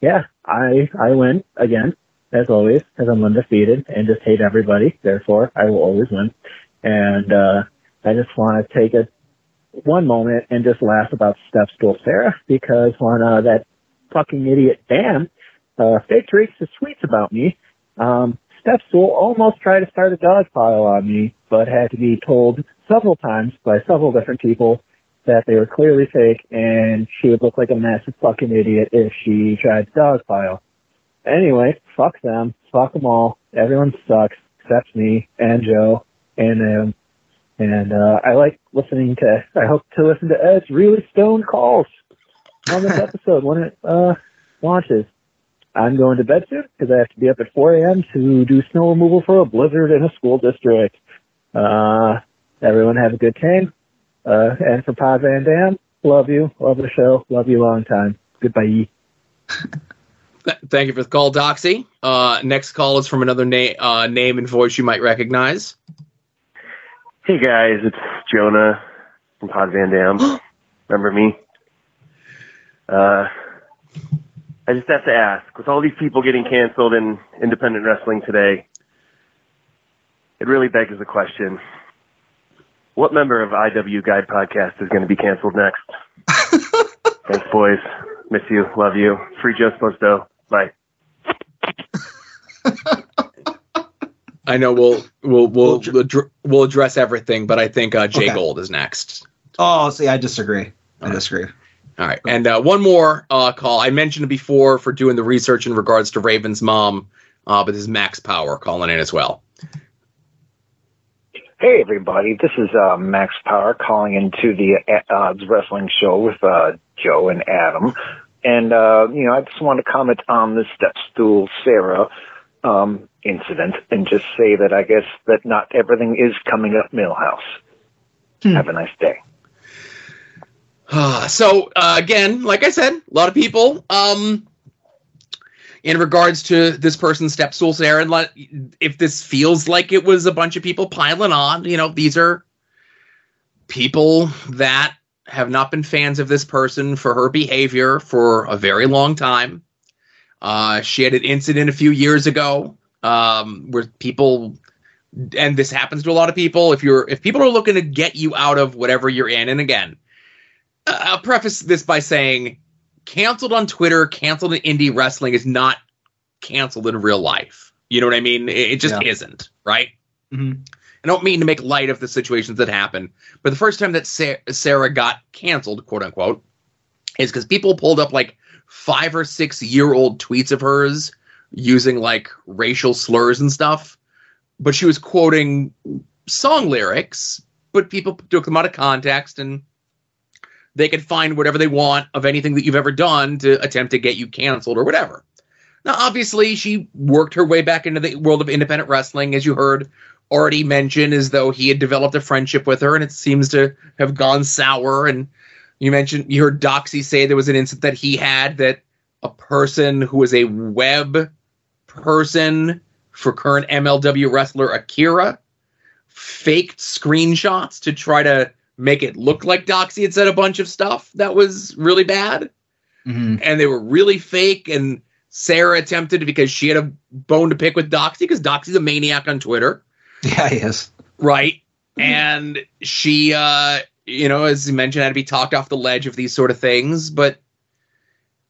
yeah, I I win again as always because I'm undefeated and just hate everybody. Therefore, I will always win. And uh I just want to take a one moment and just laugh about Steph Sarah because when uh, that fucking idiot Dan uh, fake tweets his tweets about me. Um, Steph Stool almost tried to start a dog pile on me, but had to be told several times by several different people that they were clearly fake and she would look like a massive fucking idiot if she tried to dog pile. Anyway, fuck them. Fuck them all. Everyone sucks except me and Joe and them. And, uh, I like listening to, I hope to listen to Ed's really stoned calls on this episode when it, uh, launches. I'm going to bed soon because I have to be up at 4 a.m. to do snow removal for a blizzard in a school district. Uh, everyone have a good time. Uh, and for Pod Van Dam, love you. Love the show. Love you long time. Goodbye. Th- Thank you for the call, Doxy. Uh, next call is from another na- uh, name and voice you might recognize. Hey guys, it's Jonah from Pod Van Dam. Remember me? I just have to ask, with all these people getting canceled in independent wrestling today, it really begs the question: What member of IW Guide Podcast is going to be canceled next? Thanks, boys. Miss you. Love you. Free Joe Sposto. Bye. I know we'll we'll we'll we'll, addr- we'll address everything, but I think uh, Jay Okay. Gold is next. Oh, see, I disagree. I disagree. All right, and uh, one more uh, call. I mentioned it before for doing the research in regards to Raven's mom, uh, but this is Max Power calling in as well. Hey everybody, this is uh, Max Power calling into the uh, Odds Wrestling Show with uh, Joe and Adam, and uh, you know I just want to comment on the step stool Sarah um, incident and just say that I guess that not everything is coming up Milhouse. Have a nice day. So uh, again, like I said, a lot of people. Um, in regards to this person's step stool, Sarah, and let, if this feels like it was a bunch of people piling on, you know, these are people that have not been fans of this person for her behavior for a very long time. Uh, she had an incident a few years ago um, where people, and this happens to a lot of people. If you're, if people are looking to get you out of whatever you're in, and again, I'll preface this by saying canceled on Twitter, canceled in indie wrestling is not canceled in real life. You know what I mean? It, it just Yeah. isn't, right? Mhm. I don't mean to make light of the situations that happen, but the first time that Sa- Sarah got canceled, quote unquote, is because people pulled up like five or six year old tweets of hers using like racial slurs and stuff. But she was quoting song lyrics, but people took them out of context and they could find whatever they want of anything that you've ever done to attempt to get you canceled or whatever. Now, obviously, she worked her way back into the world of independent wrestling, as you heard already mentioned, as though he had developed a friendship with her, and it seems to have gone sour. And You mentioned you heard Doxy say there was an incident that he had that a person who was a web person for current MLW wrestler Akira faked screenshots to try to make it look like Doxy had said a bunch of stuff that was really bad. Mhm. And they were really fake. And Sarah attempted because she had a bone to pick with Doxy because Doxy's a maniac on Twitter. Yeah, he is. Right. And she, uh, you know, as you mentioned, had to be talked off the ledge of these sort of things. But,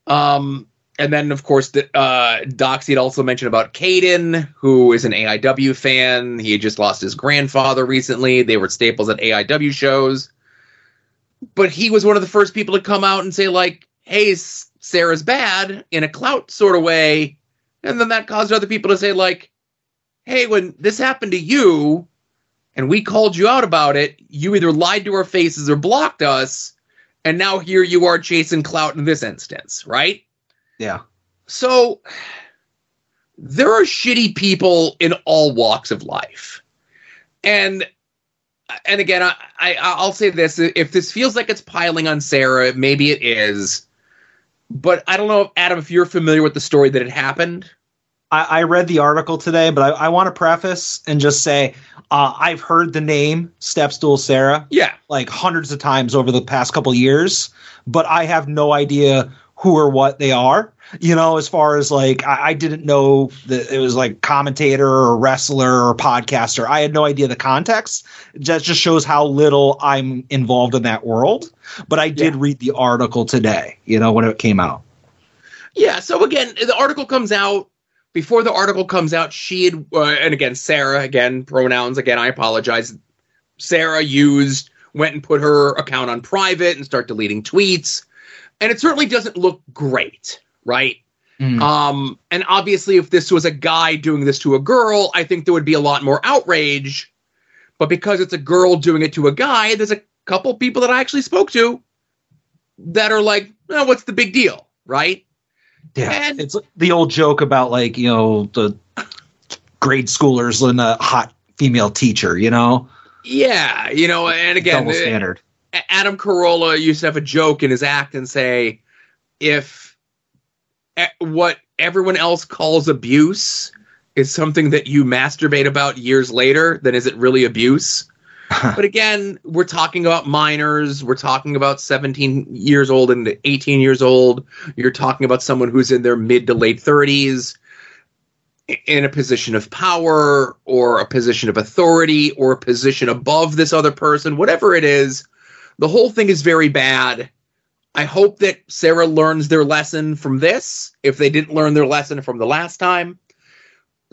um, and then of course, the, uh, Doxy had also mentioned about Caden, who is an AIW fan. He had just lost his grandfather recently. They were staples at AIW shows. But he was one of the first people to come out and say, like, hey, Sarah's bad in a clout sort of way. And then that caused other people to say, like, hey, when this happened to you and we called you out about it, you either lied to our faces or blocked us. And now here you are chasing clout in this instance, right? Yeah. So there are shitty people in all walks of life. And and again, I, I I'll say this: if this feels like it's piling on Sarah, maybe it is. But I don't know, Adam, if you're familiar with the story that had happened. I, I read the article today, but I, I want to preface and just say uh, I've heard the name Stepstool Sarah, yeah, like hundreds of times over the past couple years, but I have no idea who or what they are. You know, as far as like I, I didn't know that it was like commentator or wrestler or podcaster. I had no idea the context. That just shows how little I'm involved in that world. But I did read the article today. You know, when it came out. Yeah. So again, the article comes out. Before the article comes out, she had, uh, and again, Sarah, again, pronouns, again, I apologize. Sarah used, went and put her account on private and start deleting tweets. And it certainly doesn't look great, right? Um, and obviously, if this was a guy doing this to a girl, I think there would be a lot more outrage. But because it's a girl doing it to a guy, there's a couple people that I actually spoke to that are like, oh, what's the big deal, right? Yeah, it's the old joke about like you know the grade schoolers and a hot female teacher. You know, Yeah, you know, and again, double standard. Adam Carolla used to have a joke in his act and say, if what everyone else calls abuse is something that you masturbate about years later, then is it really abuse? but again, we're talking about minors. We're talking about 17 years old and 18 years old. You're talking about someone who's in their mid to late 30s in a position of power or a position of authority or a position above this other person, whatever it is. The whole thing is very bad. I hope that Sarah learns their lesson from this if they didn't learn their lesson from the last time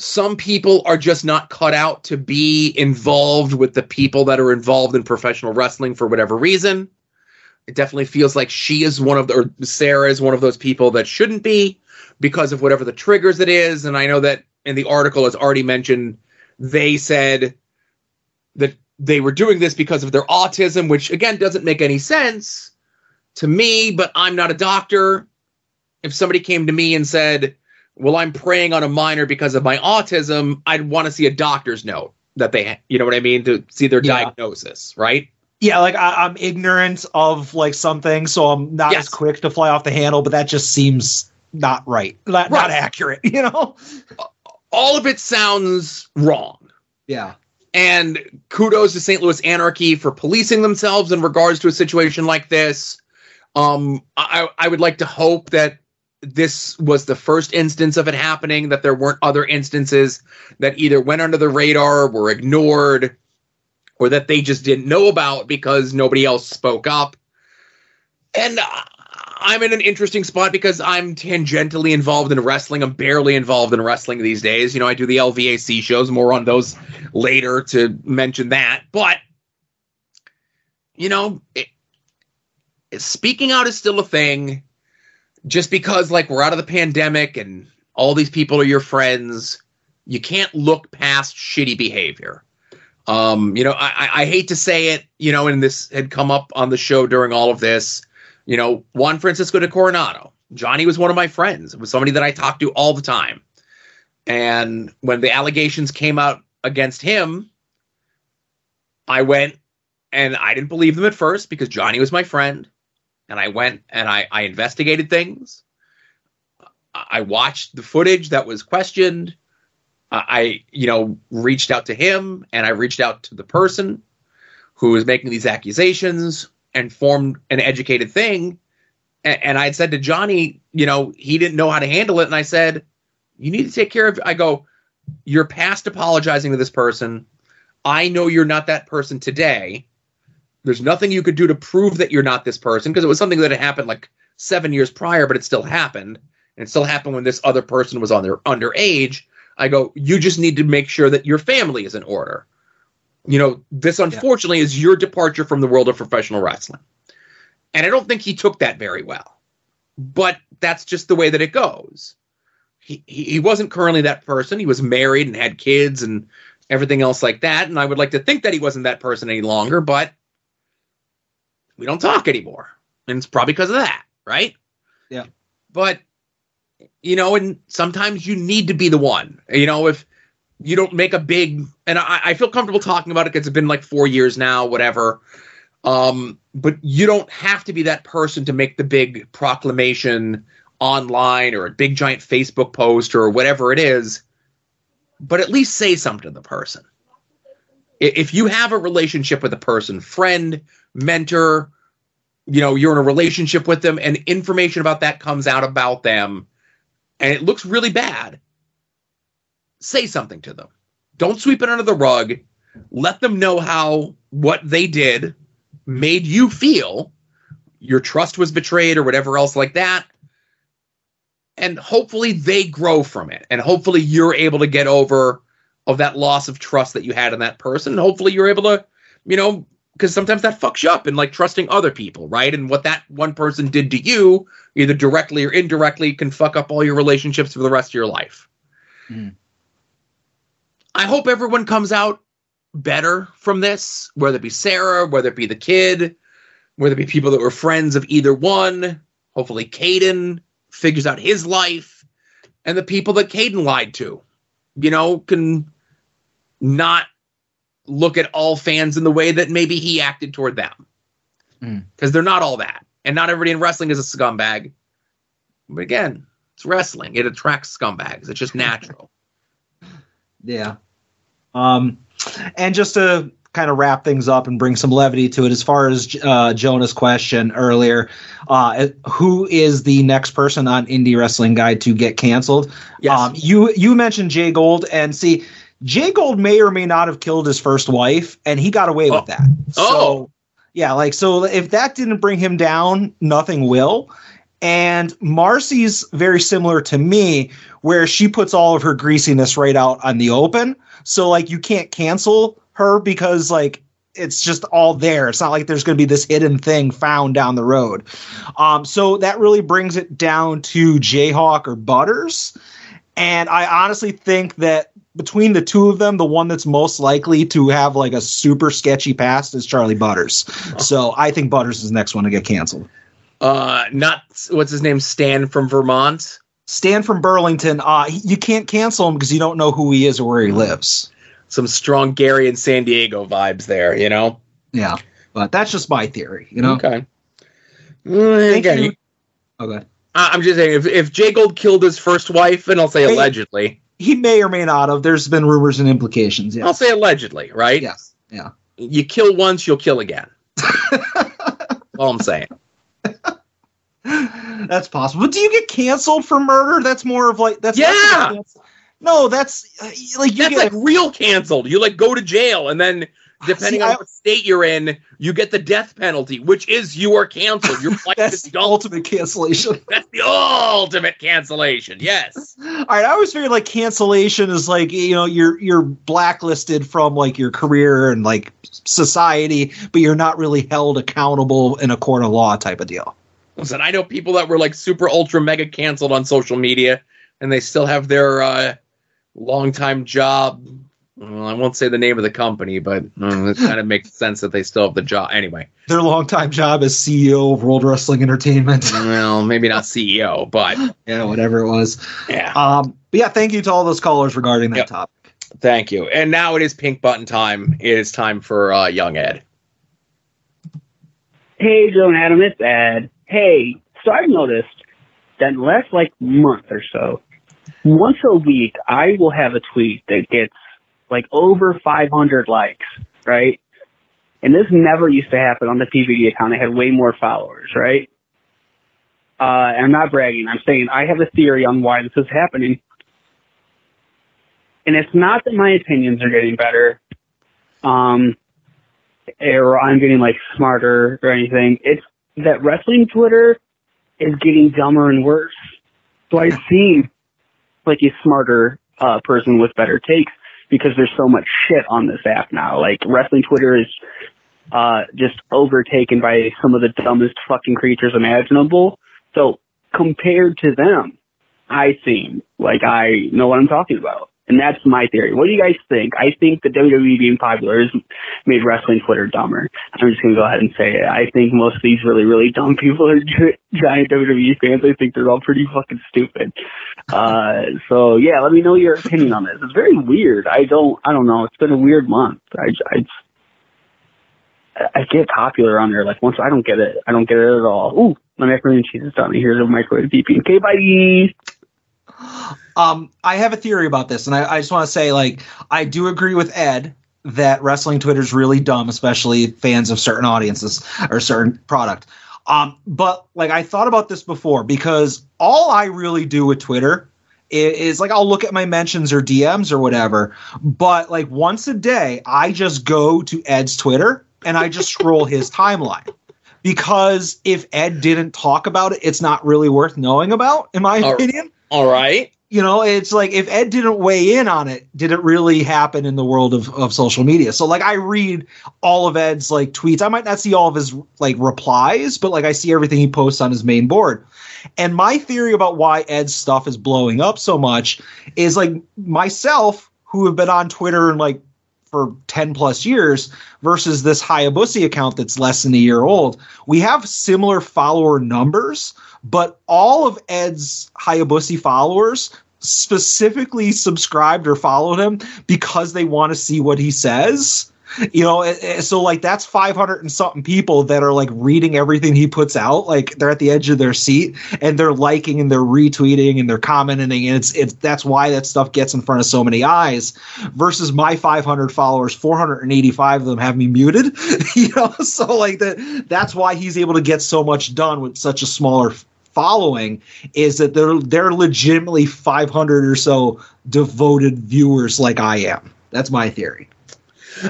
some people are just not cut out to be involved with the people that are involved in professional wrestling for whatever reason. It definitely feels like she is one of the, or Sarah is one of those people that shouldn't be because of whatever the triggers it is. And I know that in the article, as already mentioned, they said that they were doing this because of their autism, which again doesn't make any sense to me, but I'm not a doctor. If somebody came to me and said, well, I'm preying on a minor because of my autism, I'd want to see a doctor's note that they, you know what I mean, to see their Yeah. diagnosis, right? Yeah, like I, I'm ignorant of like something, so I'm not as quick to fly off the handle. But that just seems not right, not, not accurate. You know? All of it sounds wrong. Yeah. And kudos to St. Louis Anarchy for policing themselves in regards to a situation like this. Um, I, I would like to hope that this was the first instance of it happening, that there weren't other instances that either went under the radar, were ignored, or that they just didn't know about because nobody else spoke up. And I- I'm in an interesting spot because I'm tangentially involved in wrestling. I'm barely involved in wrestling these days. You know, I do the LVAC shows, more on those later to mention that. But, you know, it, speaking out is still a thing. Just because, like, we're out of the pandemic and all these people are your friends, you can't look past shitty behavior. Um, you know, I, I- I hate to say it, you know, and this had come up on the show during all of this. You know, Juan Francisco de Coronado. Johnny was one of my friends. It was somebody that I talked to all the time. And when the allegations came out against him, I went and I didn't believe them at first because Johnny was my friend. and I went and I, I investigated things. I watched the footage that was questioned. I, you know, reached out to him and I reached out to the person who was making these accusations and formed an educated thing. And, and I had said to Johnny, you know, he didn't know how to handle it. And I said, you need to take care of, I go, you're past apologizing to this person. I know you're not that person today. There's nothing you could do to prove that you're not this person because it was something that had happened like seven years prior, but it still happened. And it still happened when this other person was on their underage. I go, you just need to make sure that your family is in order. You know, this unfortunately yeah. is your departure from the world of professional wrestling. And I don't think he took that very well. But that's just the way that it goes. He, he wasn't currently that person. He was married and had kids and everything else like that. And I would like to think that he wasn't that person any longer, but we don't talk anymore. And it's probably because of that, right? Yeah. But you know, and sometimes you need to be the one. You know, if you don't make a big and I, I feel comfortable talking about it because it's been like four years now, whatever. Um, but you don't have to be that person to make the big proclamation online or a big giant Facebook post or whatever it is. But at least say something to the person. If you have a relationship with a person, friend, mentor, you know, you're in a relationship with them and information about that comes out about them and it looks really bad, say something to them. Don't sweep it under the rug. Let them know how what they did made you feel. Your trust was betrayed or whatever else like that. And hopefully they grow from it. And hopefully you're able to get over of that loss of trust that you had in that person. And hopefully you're able to, you know, because sometimes that fucks you up and like trusting other people, right? And what that one person did to you, either directly or indirectly, can fuck up all your relationships for the rest of your life. Mm. I hope everyone comes out better from this, whether it be Sarah, whether it be the kid, whether it be people that were friends of either one. Hopefully, Caden figures out his life, and the people that Caden lied to, you know, can not look at all fans in the way that maybe he acted toward them. Because mm. they're not all that. And not everybody in wrestling is a scumbag. But again, it's wrestling. It attracts scumbags. It's just natural. Yeah. Um, and just to kind of wrap things up and bring some levity to it, as far as uh, Jonah's question earlier, uh, who is the next person on Indie Wrestling Guide to get canceled? Yes. Um, you you mentioned Jay Gold, and see, Jay Gold may or may not have killed his first wife, and he got away oh. with that. So, oh. yeah, like so if that didn't bring him down, nothing will. And Marcy's very similar to me, where she puts all of her greasiness right out on the open. So like you can't cancel her because like it's just all there. It's not like there's going to be this hidden thing found down the road. Um, so that really brings it down to Jayhawk or Butters. And I honestly think that between the two of them, the one that's most likely to have like a super sketchy past is Charlie Butters. So I think Butters is the next one to get canceled. Uh, not what's his name, Stan from Vermont. Stan from Burlington. Uh, you can't cancel him because you don't know who he is or where he lives. Some strong Gary and San Diego vibes there, you know. Yeah, but that's just my theory, you know. Okay. Mm, Thank you. Okay. I'm just saying, if, if Jay Gold killed his first wife, and I'll say hey, allegedly, he may or may not have. There's been rumors and implications. Yes. I'll say allegedly, right? Yes. Yeah. You kill once, you'll kill again. all I'm saying. that's possible. But do you get canceled for murder? That's more of like that's yeah. No, that's uh, like that's get, like real canceled. You like go to jail and then depending See, on I, what state you're in, you get the death penalty, which is you are canceled. Your flight that's is the ultimate cancellation. That's the ultimate cancellation. Yes. All right. I always figured like cancellation is like you know you're you're blacklisted from like your career and like society, but you're not really held accountable in a court of law type of deal. Listen, I know people that were like super ultra mega canceled on social media, and they still have their uh, long time job well, I won't say the name of the company, but um, it kind of makes sense that they still have the job. Anyway, their longtime job as CEO of World Wrestling Entertainment. well, maybe not CEO, but yeah, whatever it was. Yeah. Um, but yeah, thank you to all those callers regarding that yep. topic. Thank you. And now it is pink button time. It is time for uh, Young Ed. Hey, Joe and Adam, it's Ed. hey, so I've noticed that in the last like month or so, once a week, I will have a tweet that gets like over 500 likes, right? And this never used to happen on the PVD account. I had way more followers, right? Uh, and I'm not bragging. I'm saying I have a theory on why this is happening. And it's not that my opinions are getting better, um, or I'm getting like smarter or anything. It's that wrestling Twitter is getting dumber and worse. So I seem like a smarter uh, person with better takes because there's so much shit on this app now. Like wrestling Twitter is uh, just overtaken by some of the dumbest fucking creatures imaginable. So compared to them, I seem like I know what I'm talking about. And that's my theory. What do you guys think? I think the WWE being popular has made wrestling Twitter dumber. I'm just going to go ahead and say it. I think most of these really, really dumb people are giant WWE fans. I think they're all pretty fucking stupid. Uh, so yeah, let me know your opinion on this. It's very weird. I don't, I don't know. It's been a weird month. I, I, I get popular on there. Like once I don't get it, I don't get it at all. Ooh, my macaroni and cheese is done. Here's a microwave DP. Okay, bye. Um, I have a theory about this, and I, I just want to say, like, I do agree with Ed that wrestling Twitter is really dumb, especially fans of certain audiences or certain product. Um, but like, I thought about this before because all I really do with Twitter is, is like I'll look at my mentions or DMs or whatever. But like once a day, I just go to Ed's Twitter and I just scroll his timeline. Because if Ed didn't talk about it, it's not really worth knowing about, in my All- opinion All right. you know it's like if ed didn't weigh in on it did it really happen in the world of, of social media so like i read all of ed's like tweets i might not see all of his like replies but like i see everything he posts on his main board and my theory about why ed's stuff is blowing up so much is like myself who have been on twitter and like for 10 plus years versus this Hayabusa account that's less than a year old. We have similar follower numbers, but all of Ed's Hayabusa followers specifically subscribed or followed him because they want to see what he says. You know, eh, eh, so like that's 500 and something people that are like reading everything he puts out. Like they're at the edge of their seat and they're liking and they're retweeting and they're commenting. And it's, it's, that's why that stuff gets in front of so many eyes versus my 500 followers, 485 of them have me muted. you know, so like that, that's why he's able to get so much done with such a smaller following is that they're, they're legitimately 500 or so devoted viewers like I am. That's my theory.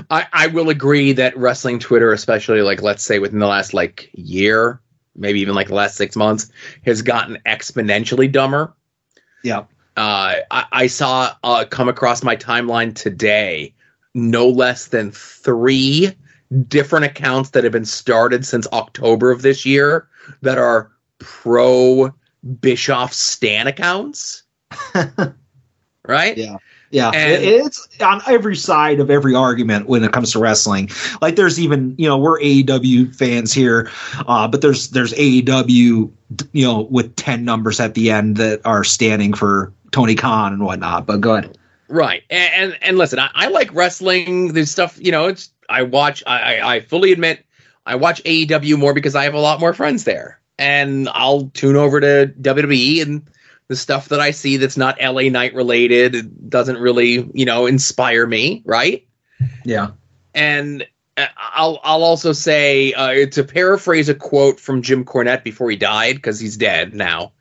I, I will agree that wrestling Twitter, especially like let's say within the last like year, maybe even like the last six months, has gotten exponentially dumber. Yeah. Uh, I, I saw uh, come across my timeline today no less than three different accounts that have been started since October of this year that are pro Bischoff Stan accounts. right? Yeah. Yeah, And- it's on every side of every argument when it comes to wrestling. Like, there's even you know we're AEW fans here, uh, but there's there's AEW you know with ten numbers at the end that are standing for Tony Khan and whatnot. But go ahead. Right. And and, and listen, I, I like wrestling. There's stuff, you know, it's I watch I, I I fully admit I watch AEW more because I have a lot more friends there. And I'll tune over to WWE and the stuff that I see that's not LA Knight related doesn't really, you know, inspire me, right? Yeah. And uh, I'll I'll also say uh, to paraphrase a quote from Jim Cornette before he died because he's dead now.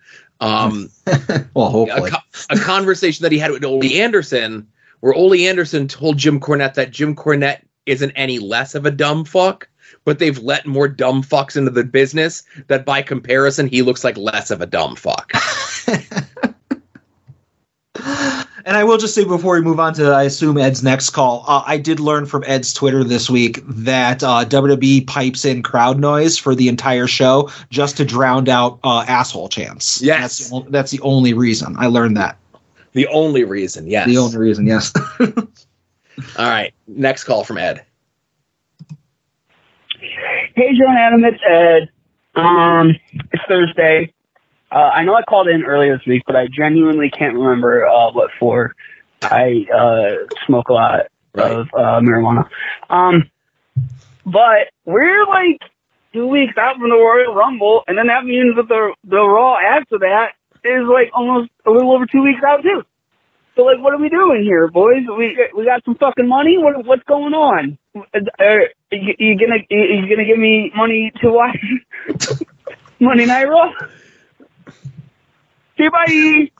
Um, Well, a, hopefully. co- a conversation that he had with Ole Anderson, where Ole Anderson told Jim Cornette that Jim Cornette isn't any less of a dumb fuck, but they've let more dumb fucks into the business that by comparison he looks like less of a dumb fuck. And I will just say before we move on to, I assume Ed's next call, uh, I did learn from Ed's Twitter this week that uh, WWE pipes in crowd noise for the entire show just to drown out uh, asshole chants. Yes. that's the, that's the only reason I learned that. The only reason, yes. The only reason, yes. All right, next call from Ed. And Adam, it's Ed. Um, it's Thursday. Uh, I know I called in earlier this week, but I genuinely can't remember uh, what for. I uh, smoke a lot of uh, marijuana. Um, but we're like two weeks out from the Royal Rumble, and then that means that the the Raw after that is like almost a little over two weeks out too. So like, what are we doing here, boys? We we got some fucking money. What what's going on? Are you, you gonna you gonna give me money to watch Monday Night Raw? Okay, bye.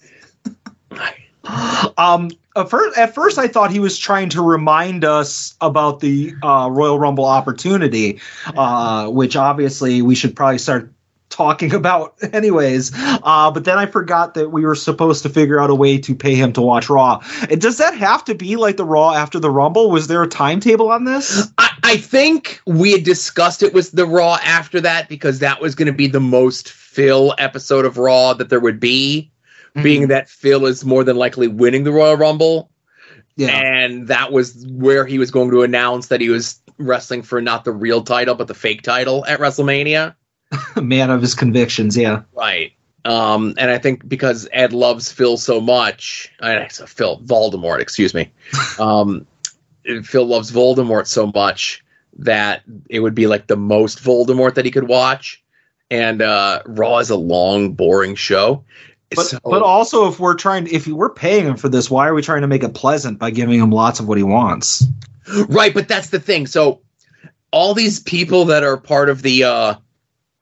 Um, at first, at first, I thought he was trying to remind us about the uh, Royal Rumble opportunity, uh, which obviously we should probably start talking about anyways. Uh, but then I forgot that we were supposed to figure out a way to pay him to watch Raw. And does that have to be like the Raw after the Rumble? Was there a timetable on this? I, I think we had discussed it was the Raw after that because that was going to be the most Phil episode of Raw that there would be, being that Phil is more than likely winning the Royal Rumble. Yeah. And that was where he was going to announce that he was wrestling for not the real title, but the fake title at WrestleMania. Man of his convictions, yeah. Right. Um, and I think because Ed loves Phil so much, I so Phil Voldemort, excuse me. Um, Phil loves Voldemort so much that it would be like the most Voldemort that he could watch. And uh, Raw is a long, boring show. But, So- but also, if we're trying, if we're paying him for this, why are we trying to make it pleasant by giving him lots of what he wants? Right, but that's the thing. So all these people that are part of the uh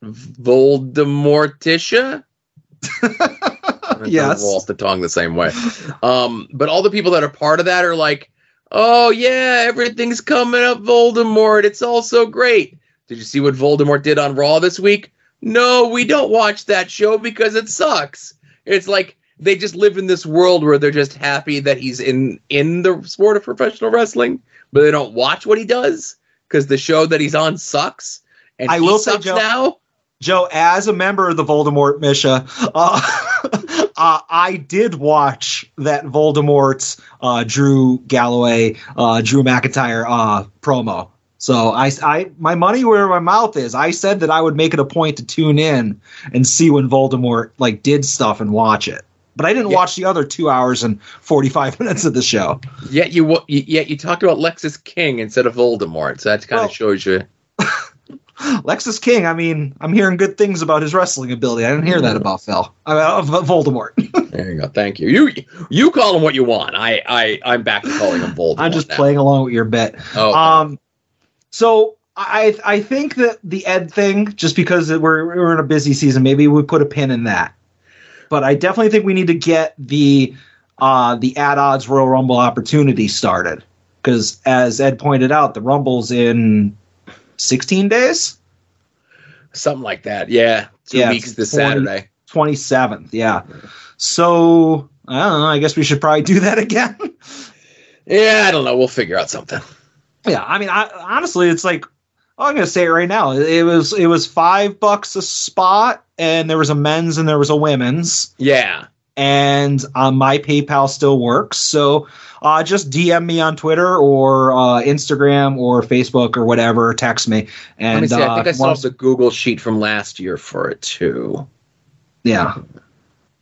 Voldemortitia. Yes. roll off the tongue the same way. Um, but all the people that are part of that are like, oh yeah, everything's coming up Voldemort. It's all so great. Did you see what Voldemort did on Raw this week? No, we don't watch that show because it sucks. It's like they just live in this world where they're just happy that he's in in the sport of professional wrestling, but they don't watch what he does because the show that he's on sucks. And I he will say, Joe- now. Joe, as a member of the Voldemort Misha, uh, uh, I did watch that Voldemort uh, Drew Galloway, uh, Drew McIntyre uh, promo. So I, I, my money where my mouth is. I said that I would make it a point to tune in and see when Voldemort like did stuff and watch it. But I didn't watch the other two hours and forty five minutes of the show. Yet you yet you talked about Lexis King instead of Voldemort, so that kind of shows you. Lexis King. I mean, I'm hearing good things about his wrestling ability. I didn't hear that about Phil. Of Voldemort. There you go. Thank you. You you call him what you want. I I I'm back to calling him Voldemort. I'm just now. playing along with your bet. Oh, okay. Um, so I I think that the Ed thing, just because we're we're in a busy season, maybe we put a pin in that. But I definitely think we need to get the uh, the at odds Royal Rumble opportunity started because, as Ed pointed out, the Rumble's in 16 days. Something like that. Yeah. Two Yeah, weeks this 20 Saturday. 27th. Yeah. So I don't know. I guess we should probably do that again. Yeah, I don't know. We'll figure out something. Yeah, I mean, I, honestly, it's like I'm gonna say it right now. It was it was five bucks a spot, and there was a men's and there was a women's, Yeah. And uh, my PayPal still works. So uh, just DM me on Twitter or uh, Instagram or Facebook or whatever. Text me. And me see. I think uh, I saw the Google sheet from last year for it too. Yeah.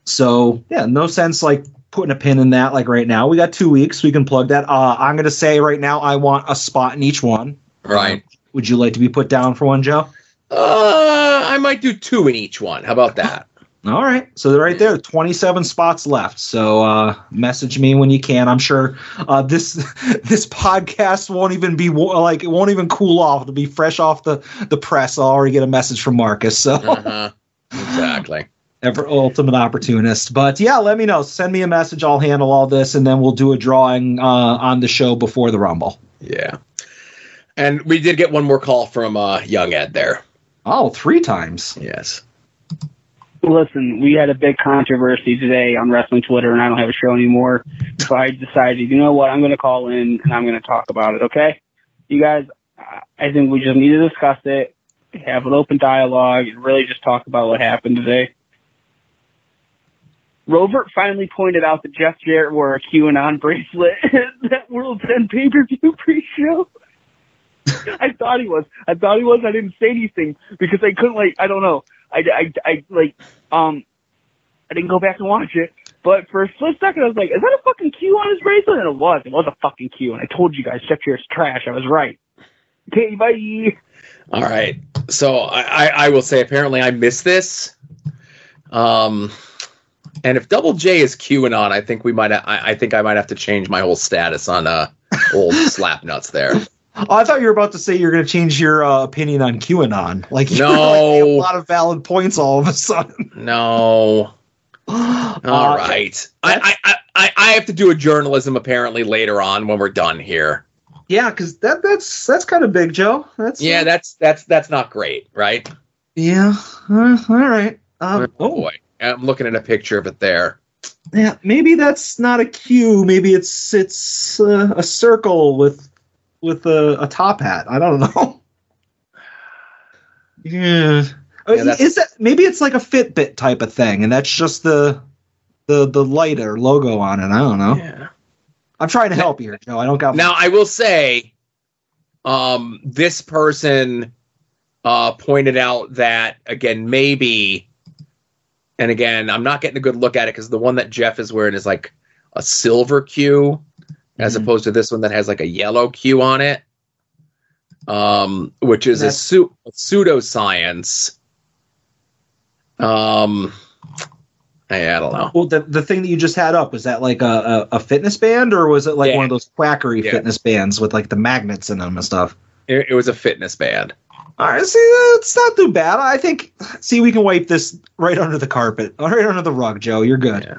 So yeah, no sense like putting a pin in that like right now. We got two weeks. We can plug that. Uh, I'm gonna say right now I want a spot in each one. Right. Would you like to be put down for one, Joe? Uh, I might do two in each one. How about that? All right. So right there, 27 spots left. So uh, message me when you can. I'm sure uh, this this podcast won't even be like it won't even cool off. It'll be fresh off the the press. I'll already get a message from Marcus. So Uh-huh. Exactly. ever ultimate opportunist. But yeah, let me know. Send me a message. I'll handle all this, and then we'll do a drawing uh, on the show before the Rumble. Yeah. And we did get one more call from uh, Young Ed there. Oh, three times. Yes. Listen, we had a big controversy today on wrestling Twitter, and I don't have a show anymore. So I decided, you know what, I'm going to call in and I'm going to talk about it. Okay, you guys, I- think we just need to discuss it, have an open dialogue, and really just talk about what happened today. Robert finally pointed out that Jeff Jarrett wore a QAnon bracelet at that World's End pay per view pre show. I thought he was. I thought he was. I didn't say anything because I couldn't like. I don't know. I, I, I like. Um, I didn't go back and watch it. But for a split second, I was like, "Is that a fucking Q on his bracelet?" And it was. It was a fucking Q. And I told you guys, Jarrett's trash. I was right. Okay, bye. All right. So I, I, I will say apparently I missed this. Um, and if Double J is QAnon, I think we might. I, I think I might have to change my whole status on uh old slap nuts there. Oh, I thought you were about to say you're going to change your uh, opinion on QAnon. Like, you No. like, a lot of valid points all of a sudden. No. Uh, All right. I, I, I, I have to do a journalism apparently later on when we're done here. Yeah, because that that's that's kind of big, Joe. That's Yeah, that's that's that's not great, right? yeah. Uh, all right. Um, oh boy, I'm looking at a picture of it there. Yeah, maybe that's not a Q. Maybe it's it's uh, a circle with with a, a top hat. I don't know. yeah. Yeah, is that maybe it's like a Fitbit type of thing, and that's just the the the light or logo on it. I don't know. Yeah. I'm trying to help you here, Joe. I don't got Now I will say, um, this person uh, pointed out that again maybe, and again I'm not getting a good look at it because the one that Jeff is wearing is like a silver Q, as Mm-hmm. opposed to this one that has like a yellow Q on it, um, which is a, su- a pseudoscience. Um, I, I don't know. Well, the the thing that you just had up was that like a, a, a fitness band, or was it like Yeah. one of those quackery Yeah. fitness bands with like the magnets in them and stuff? It, it was a fitness band. All right, see, it's not too bad. I think. See, we can wipe this right under the carpet, right under the rug, Joe. You're good.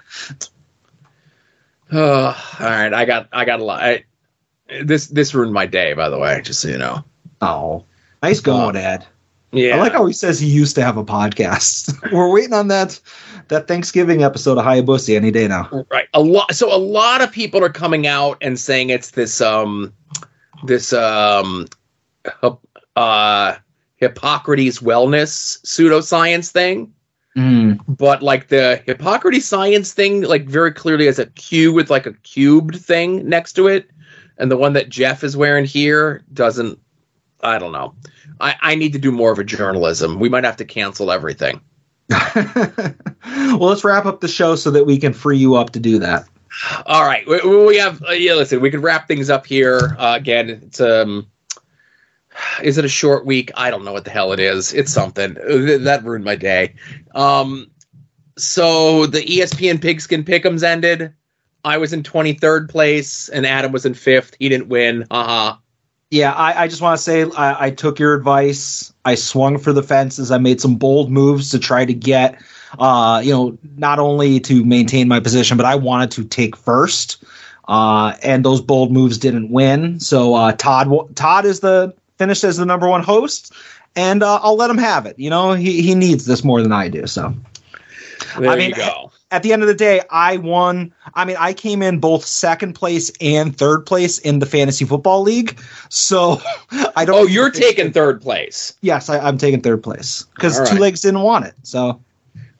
Uh, all right, I got I got a lot. I, this this ruined my day, by the way, just so you know. Oh, nice going, Ed. Yeah, I like how he says he used to have a podcast. We're waiting on that that Thanksgiving episode of Hayabusa any day now. right. A lot. So a lot of people are coming out and saying it's this um this um uh Hippocrates wellness pseudoscience thing. Mm. But like the Hippocrates science thing, like very clearly has a Q with like a cubed thing next to it, and the one that Jeff is wearing here doesn't. I don't know. I, I need to do more of a journalism. We might have to cancel everything. Well, let's wrap up the show so that we can free you up to do that. All right, we, we have uh, yeah. Listen, we could wrap things up here uh, again. It's um, is it a short week? I don't know what the hell it is. It's something that ruined my day. Um, so the ESPN Pigskin Pickums ended. I was in twenty third place, and Adam was in fifth. He didn't win. Uh-huh. Yeah, I, I just want to say I, I took your advice. I swung for the fences. I made some bold moves to try to get, uh, you know, not only to maintain my position, but I wanted to take first. Uh, and those bold moves didn't win. So uh, Todd Todd is the finished as the number one host, and uh, I'll let him have it. You know, he he needs this more than I do. So There I mean, you go. at the end of the day, I won. I mean, I came in both second place and third place in the fantasy football league. So I don't. Oh, you're taking third place. Yes, I, I'm taking third place because All two legs didn't want it. So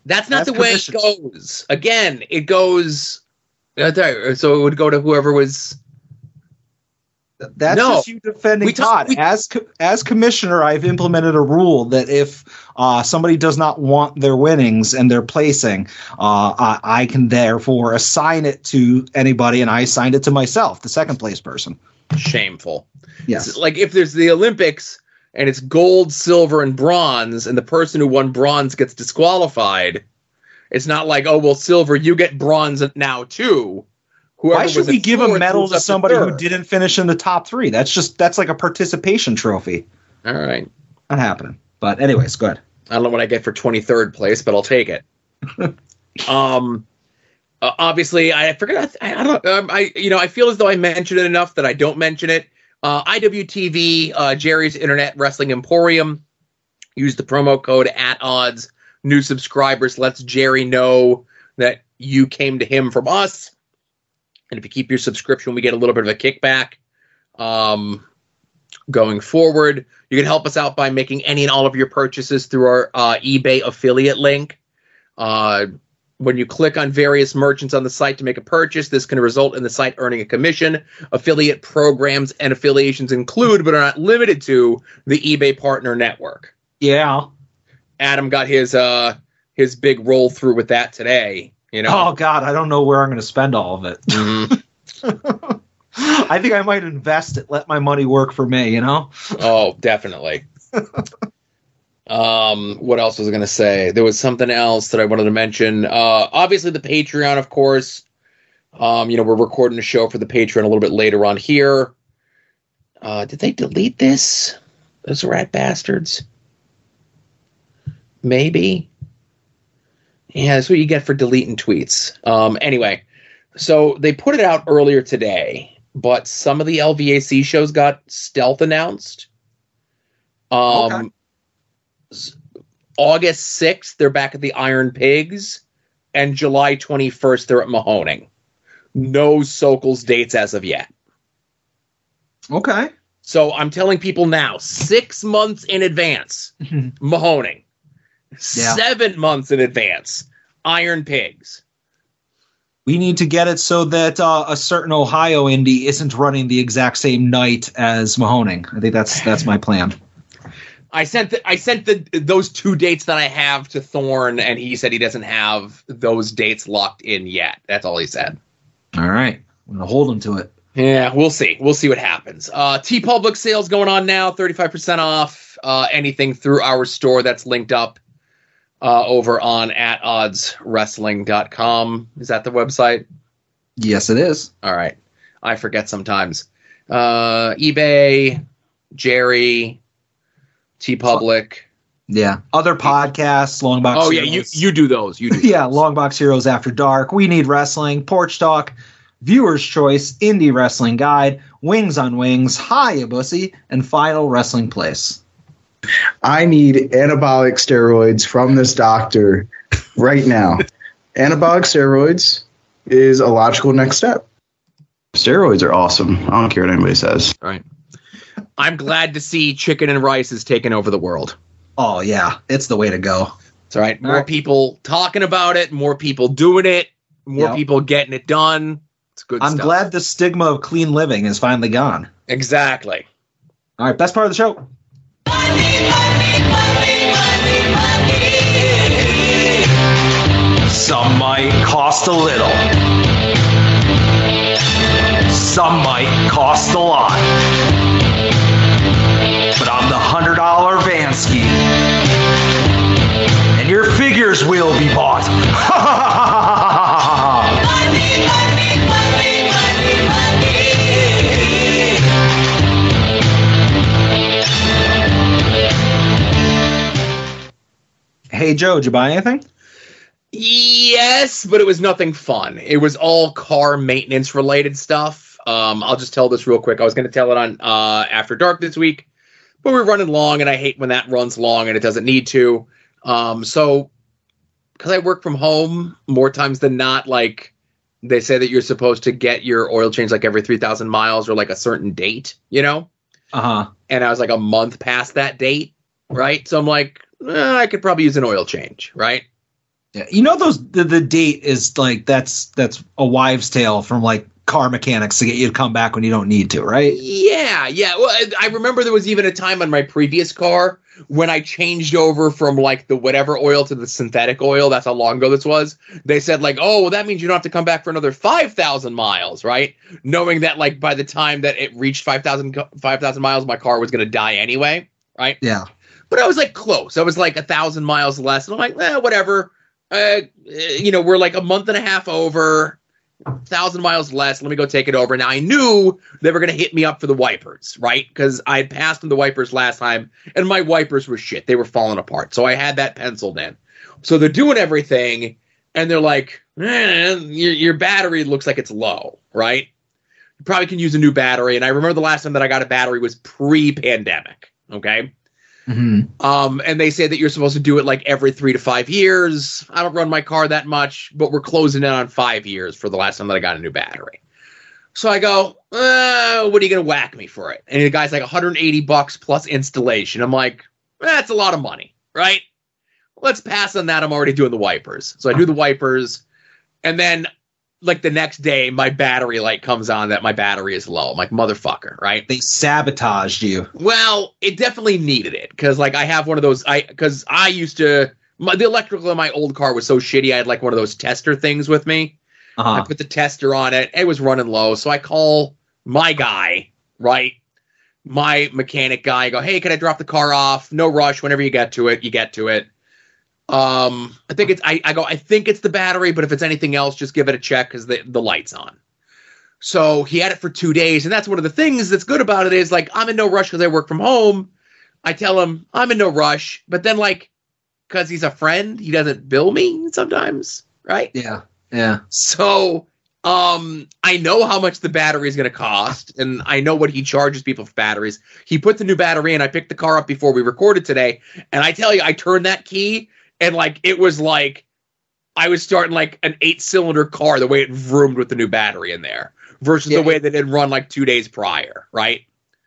That's not That's the way it goes. Again, it goes. uh, So it would go to whoever was. That's No. just you defending We Todd. as co- as commissioner, I've implemented a rule that if uh, somebody does not want their winnings and their placing, uh, I, I can therefore assign it to anybody, and I assigned it to myself, the second place person. Shameful. Yes. It's like if there's the Olympics and it's gold, silver, and bronze, and the person who won bronze gets disqualified, it's not like, oh well, silver, you get bronze now too. Whoever Why should we give a medal to somebody who didn't finish in the top three? That's just that's like a participation trophy. All right. Not happening. But anyways, good. I don't know what I get for 23rd place, but I'll take it. um, uh, obviously, I forgot. I, I don't. Um, I you know I feel as though I mentioned it enough that I don't mention it. Uh, IWTV, uh, Jerry's Internet Wrestling Emporium. Use the promo code at odds. New subscribers lets Jerry know that you came to him from us. And if you keep your subscription, we get a little bit of a kickback. Um, going forward. You can help us out by making any and all of your purchases through our uh, eBay affiliate link. Uh, when you click on various merchants on the site to make a purchase, this can result in the site earning a commission. Affiliate programs and affiliations include, but are not limited to, the eBay Partner Network. Yeah. Adam got his uh his big roll through with that today. You know, Oh God, I don't know where I'm going to spend all of it. Mhm. I think I might invest it. Let my money work for me. You know. Oh, definitely. um, what else was I going to say? There was something else that I wanted to mention. Uh, obviously the Patreon, of course. Um, you know, we're recording a show for the Patreon a little bit later on here. Uh, did they delete this? Those rat bastards. Maybe. Yeah, that's what you get for deleting tweets. Um, anyway, so they put it out earlier today, but some of the LVAC shows got stealth announced. Um, s- August 6th, they're back at the Iron Pigs, and July 21st, they're at Mahoning. No Sokol's dates as of yet. Okay. So I'm telling people now, six months in advance, Mahoning. Yeah. Seven months in advance, Iron Pigs. We need to get it so that uh, a certain Ohio indie isn't running the exact same night as Mahoning. I think that's that's my plan. I sent the, I sent the those two dates that I have to Thorn, and he said he doesn't have those dates locked in yet. That's all he said. All right, I'm gonna hold him to it. Yeah, we'll see. We'll see what happens. Uh, TeePublic sales going on now, 35% off uh, anything through our store that's linked up uh, over on at oddswrestling.com. Is that the website? Yes, it is. All right. I forget sometimes. Uh, eBay, Jerry, TeePublic. Yeah, other podcasts, Longbox. Oh, yeah, you, you do those. You do yeah, Longbox Heroes After Dark, We Need Wrestling, Porch Talk, Viewer's Choice, Indie Wrestling Guide, Wings on Wings, Hi, Hayabusa, and Final Wrestling Place. I need anabolic steroids from this doctor right now. anabolic steroids is a logical next step. Steroids are awesome. I don't care what anybody says. Right. I'm glad to see chicken and rice is taking over the world. Oh yeah, it's the way to go. It's all right. More All right. people talking about it, more people doing it, more Yep. people getting it done. It's good I'm stuff. glad the stigma of clean living is finally gone. Exactly. All right, best part of the show. Some might cost a little. Some might cost a lot. But I'm the hundred dollar Vansky. And your figures will be bought. Hey Joe, did you buy anything? Yes, but it was nothing fun. It was all car maintenance related stuff. Um, I'll just tell this real quick. I was going to tell it on uh, After Dark this week, but we're running long, and I hate when that runs long and it doesn't need to. Um, so, because I work from home more times than not, like they say that you're supposed to get your oil change like every 3,000 miles or like a certain date, you know? Uh huh. And I was like a month past that date, right? So I'm like, eh, I could probably use an oil change, right? Yeah, you know those the, the date is like that's that's a wives' tale from like car mechanics to get you to come back when you don't need to, right? Yeah, yeah. Well, I- I remember there was even a time on my previous car when I changed over from like the whatever oil to the synthetic oil. That's how long ago this was. They said like, oh, well, that means you don't have to come back for another five thousand miles, right? Knowing that like by the time that it reached 5,000 co- 5,000 miles, my car was going to die anyway, right? Yeah. But I was like close. I was like a thousand miles less, and I'm like, eh, whatever. Uh, eh, you know, we're like a month and a half over, thousand miles less. Let me go take it over. Now I knew they were going to hit me up for the wipers, right? Because I had passed them the wipers last time, and my wipers were shit. They were falling apart. So I had that penciled in. So they're doing everything, and they're like, eh, your, your battery looks like it's low, right? You probably can use a new battery. And I remember the last time that I got a battery was pre-pandemic. Okay. Mm-hmm. Um, and they say that you're supposed to do it like every three to five years. I don't run my car that much, but we're closing in on five years for the last time that I got a new battery. So I go, uh, what are you gonna whack me for it? And the guy's like 180 bucks plus installation. I'm like, that's a lot of money, right? Let's pass on that. I'm already doing the wipers. So I do the wipers, and then like the next day, my battery light comes on that my battery is low. I'm like, motherfucker, right? They sabotaged you. Well, it definitely needed it because like I have one of those. I because I used to my, the electrical in my old car was so shitty. I had like one of those tester things with me. I Uh-huh. put the tester on it. It was running low, so I call my guy, right? My mechanic guy, I go, hey, can I drop the car off? No rush. Whenever you get to it, you get to it. Um, I think it's I, I go, I think it's the battery, but if it's anything else, just give it a check because the, the light's on. So he had it for two days, and that's one of the things that's good about it is like I'm in no rush because I work from home. I tell him I'm in no rush, but then like because he's a friend, he doesn't bill me sometimes, right? Yeah, yeah. So um I know how much the battery is going to cost, and I know what he charges people for batteries. He put the new battery in. I picked the car up before we recorded today, and I tell you, I turned that key, and like it was like I was starting like an eight cylinder car the way it vroomed with the new battery in there versus the way that it run like two days prior, right?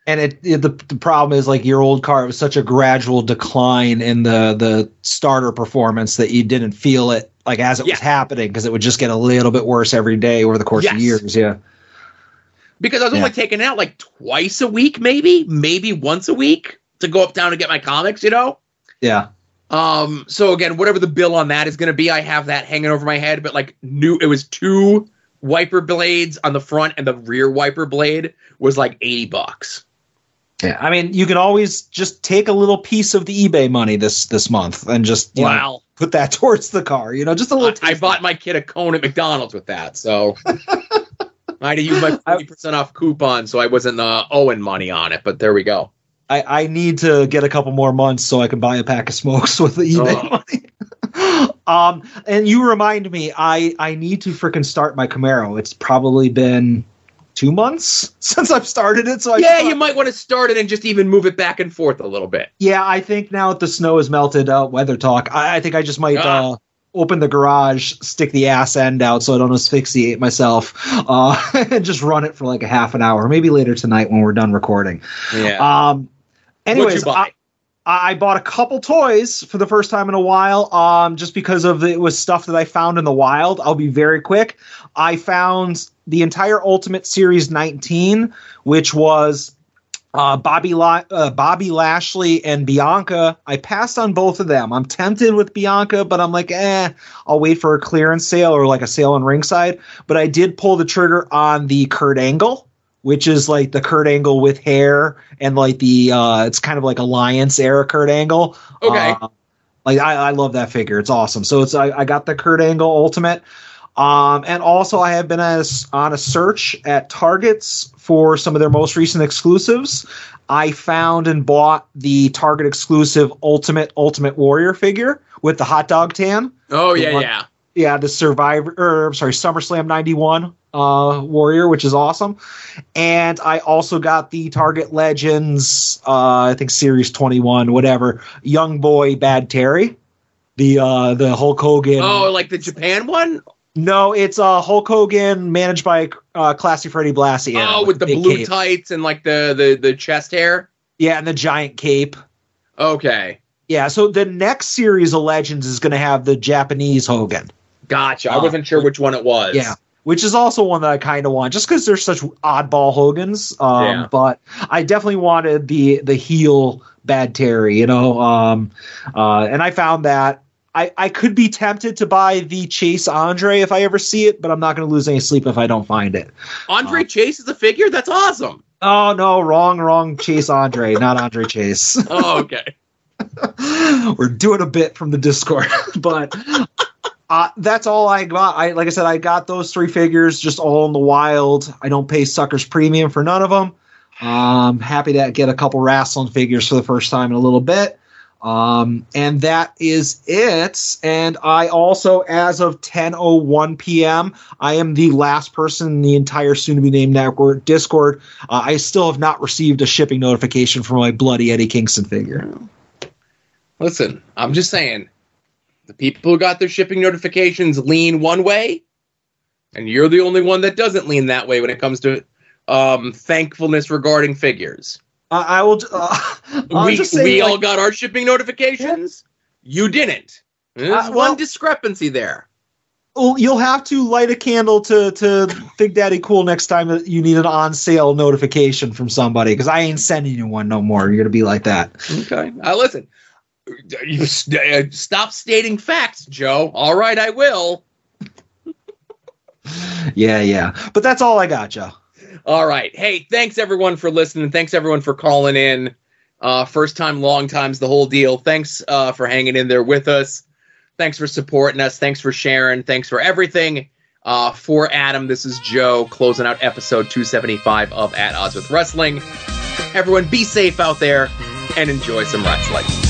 and it, it- the the problem is like your old car it was such a gradual decline in the the starter performance that you didn't feel it like as it was happening because it would just get a little bit worse every day over the course of years. Yeah. because I was Yeah. only taking it out like twice a week, maybe, maybe once a week to go up down and get my comics, you know. Yeah. Um. So again, whatever the bill on that is going to be, I have that hanging over my head. But like new, it was two wiper blades on the front, and the rear wiper blade was like eighty bucks. Yeah, I mean, you can always just take a little piece of the eBay money this this month and just you know, Wow. put that towards the car. You know, just a little. I bought my kid a cone at McDonald's with that, so I had to use my forty percent off coupon, so I wasn't uh, owing money on it. But there we go. I, I need to get a couple more months so I can buy a pack of smokes with the eBay Oh. money. um, and you remind me, I I need to freaking start my Camaro. It's probably been two months since I've started it. So I yeah, you might want to start it and just even move it back and forth a little bit. Yeah, I think now that the snow has melted, uh, weather talk. I, I think I just might Ah. uh, open the garage, stick the ass end out so I don't asphyxiate myself, uh, and just run it for like a half an hour, maybe later tonight when we're done recording. Yeah. Um. Anyways, What'd you buy? I, I bought a couple toys for the first time in a while, um, just because of the, it was stuff that I found in the wild. I'll be very quick. I found the entire Ultimate Series 19, which was uh, Bobby La- uh, Bobby Lashley and Bianca. I passed on both of them. I'm tempted with Bianca, but I'm like, eh, I'll wait for a clearance sale or like a sale on ringside. But I did pull the trigger on the Kurt Angle, which is like the Kurt Angle with hair and like the uh, it's kind of like Alliance era Kurt Angle. Okay. Uh, like I, I love that figure. It's awesome. So it's I, I got the Kurt Angle Ultimate. Um, and also I have been as, on a search at Targets for some of their most recent exclusives. I found and bought the Target exclusive Ultimate Ultimate Warrior figure with the hot dog tan. Oh yeah, one- yeah. Yeah, the Survivor or I'm sorry, SummerSlam 91 uh Warrior, which is awesome. And I also got the Target Legends uh I think series 21 whatever, Young Boy Bad Terry. The uh the Hulk Hogan Oh, like the Japan one? No, it's uh Hulk Hogan managed by uh Classy Freddie Blassie. Oh, with the blue cape. tights and like the the the chest hair. Yeah, and the giant cape. Okay, Yeah, so the next series of Legends is going to have the Japanese Hogan. gotcha. I Uh, wasn't sure which one it was. Yeah, which is also one that I kind of want, just because they're such oddball Hogans. Um, Yeah. But I definitely wanted the the heel Bad Terry, you know. Um, uh, and I found that I I could be tempted to buy the Chase Andre if I ever see it, but I'm not going to lose any sleep if I don't find it. Andre Chase is a figure. That's awesome. Oh no, wrong, wrong. Chase Andre, not Andre Chase. Oh, okay. We're doing a bit from the Discord, but uh, that's all I got. I like I said, I got those three figures just all in the wild. I don't pay suckers premium for none of them. Um, happy to get a couple wrestling figures for the first time in a little bit. Um, and that is it. And I also, as of 10:01 p.m., I am the last person in the entire soon-to-be-named network Discord. Uh, I still have not received a shipping notification for my bloody Eddie Kingston figure. Listen, I'm just saying, the people who got their shipping notifications lean one way, and you're the only one that doesn't lean that way when it comes to um, thankfulness regarding figures. I, I will. Uh, we say, we like- all got our shipping notifications. You didn't. There's Uh, one discrepancy there. Well, you'll have to light a candle to to Big Daddy Cool next time that you need an on sale notification from somebody because I ain't sending you one no more. You're gonna be like that. Okay. Uh, listen, uh, stop stating facts, Joe. All right, I will. Yeah, yeah. But that's all I got, Joe. All right. Hey, thanks everyone for listening. Thanks everyone for calling in. Uh, first time, long times, the whole deal. Thanks uh, for hanging in there with us. Thanks for supporting us. Thanks for sharing. Thanks for everything. Uh, for Adam, this is Joe closing out episode 275 of At Odds with Wrestling. Everyone, be safe out there and enjoy some wrestling.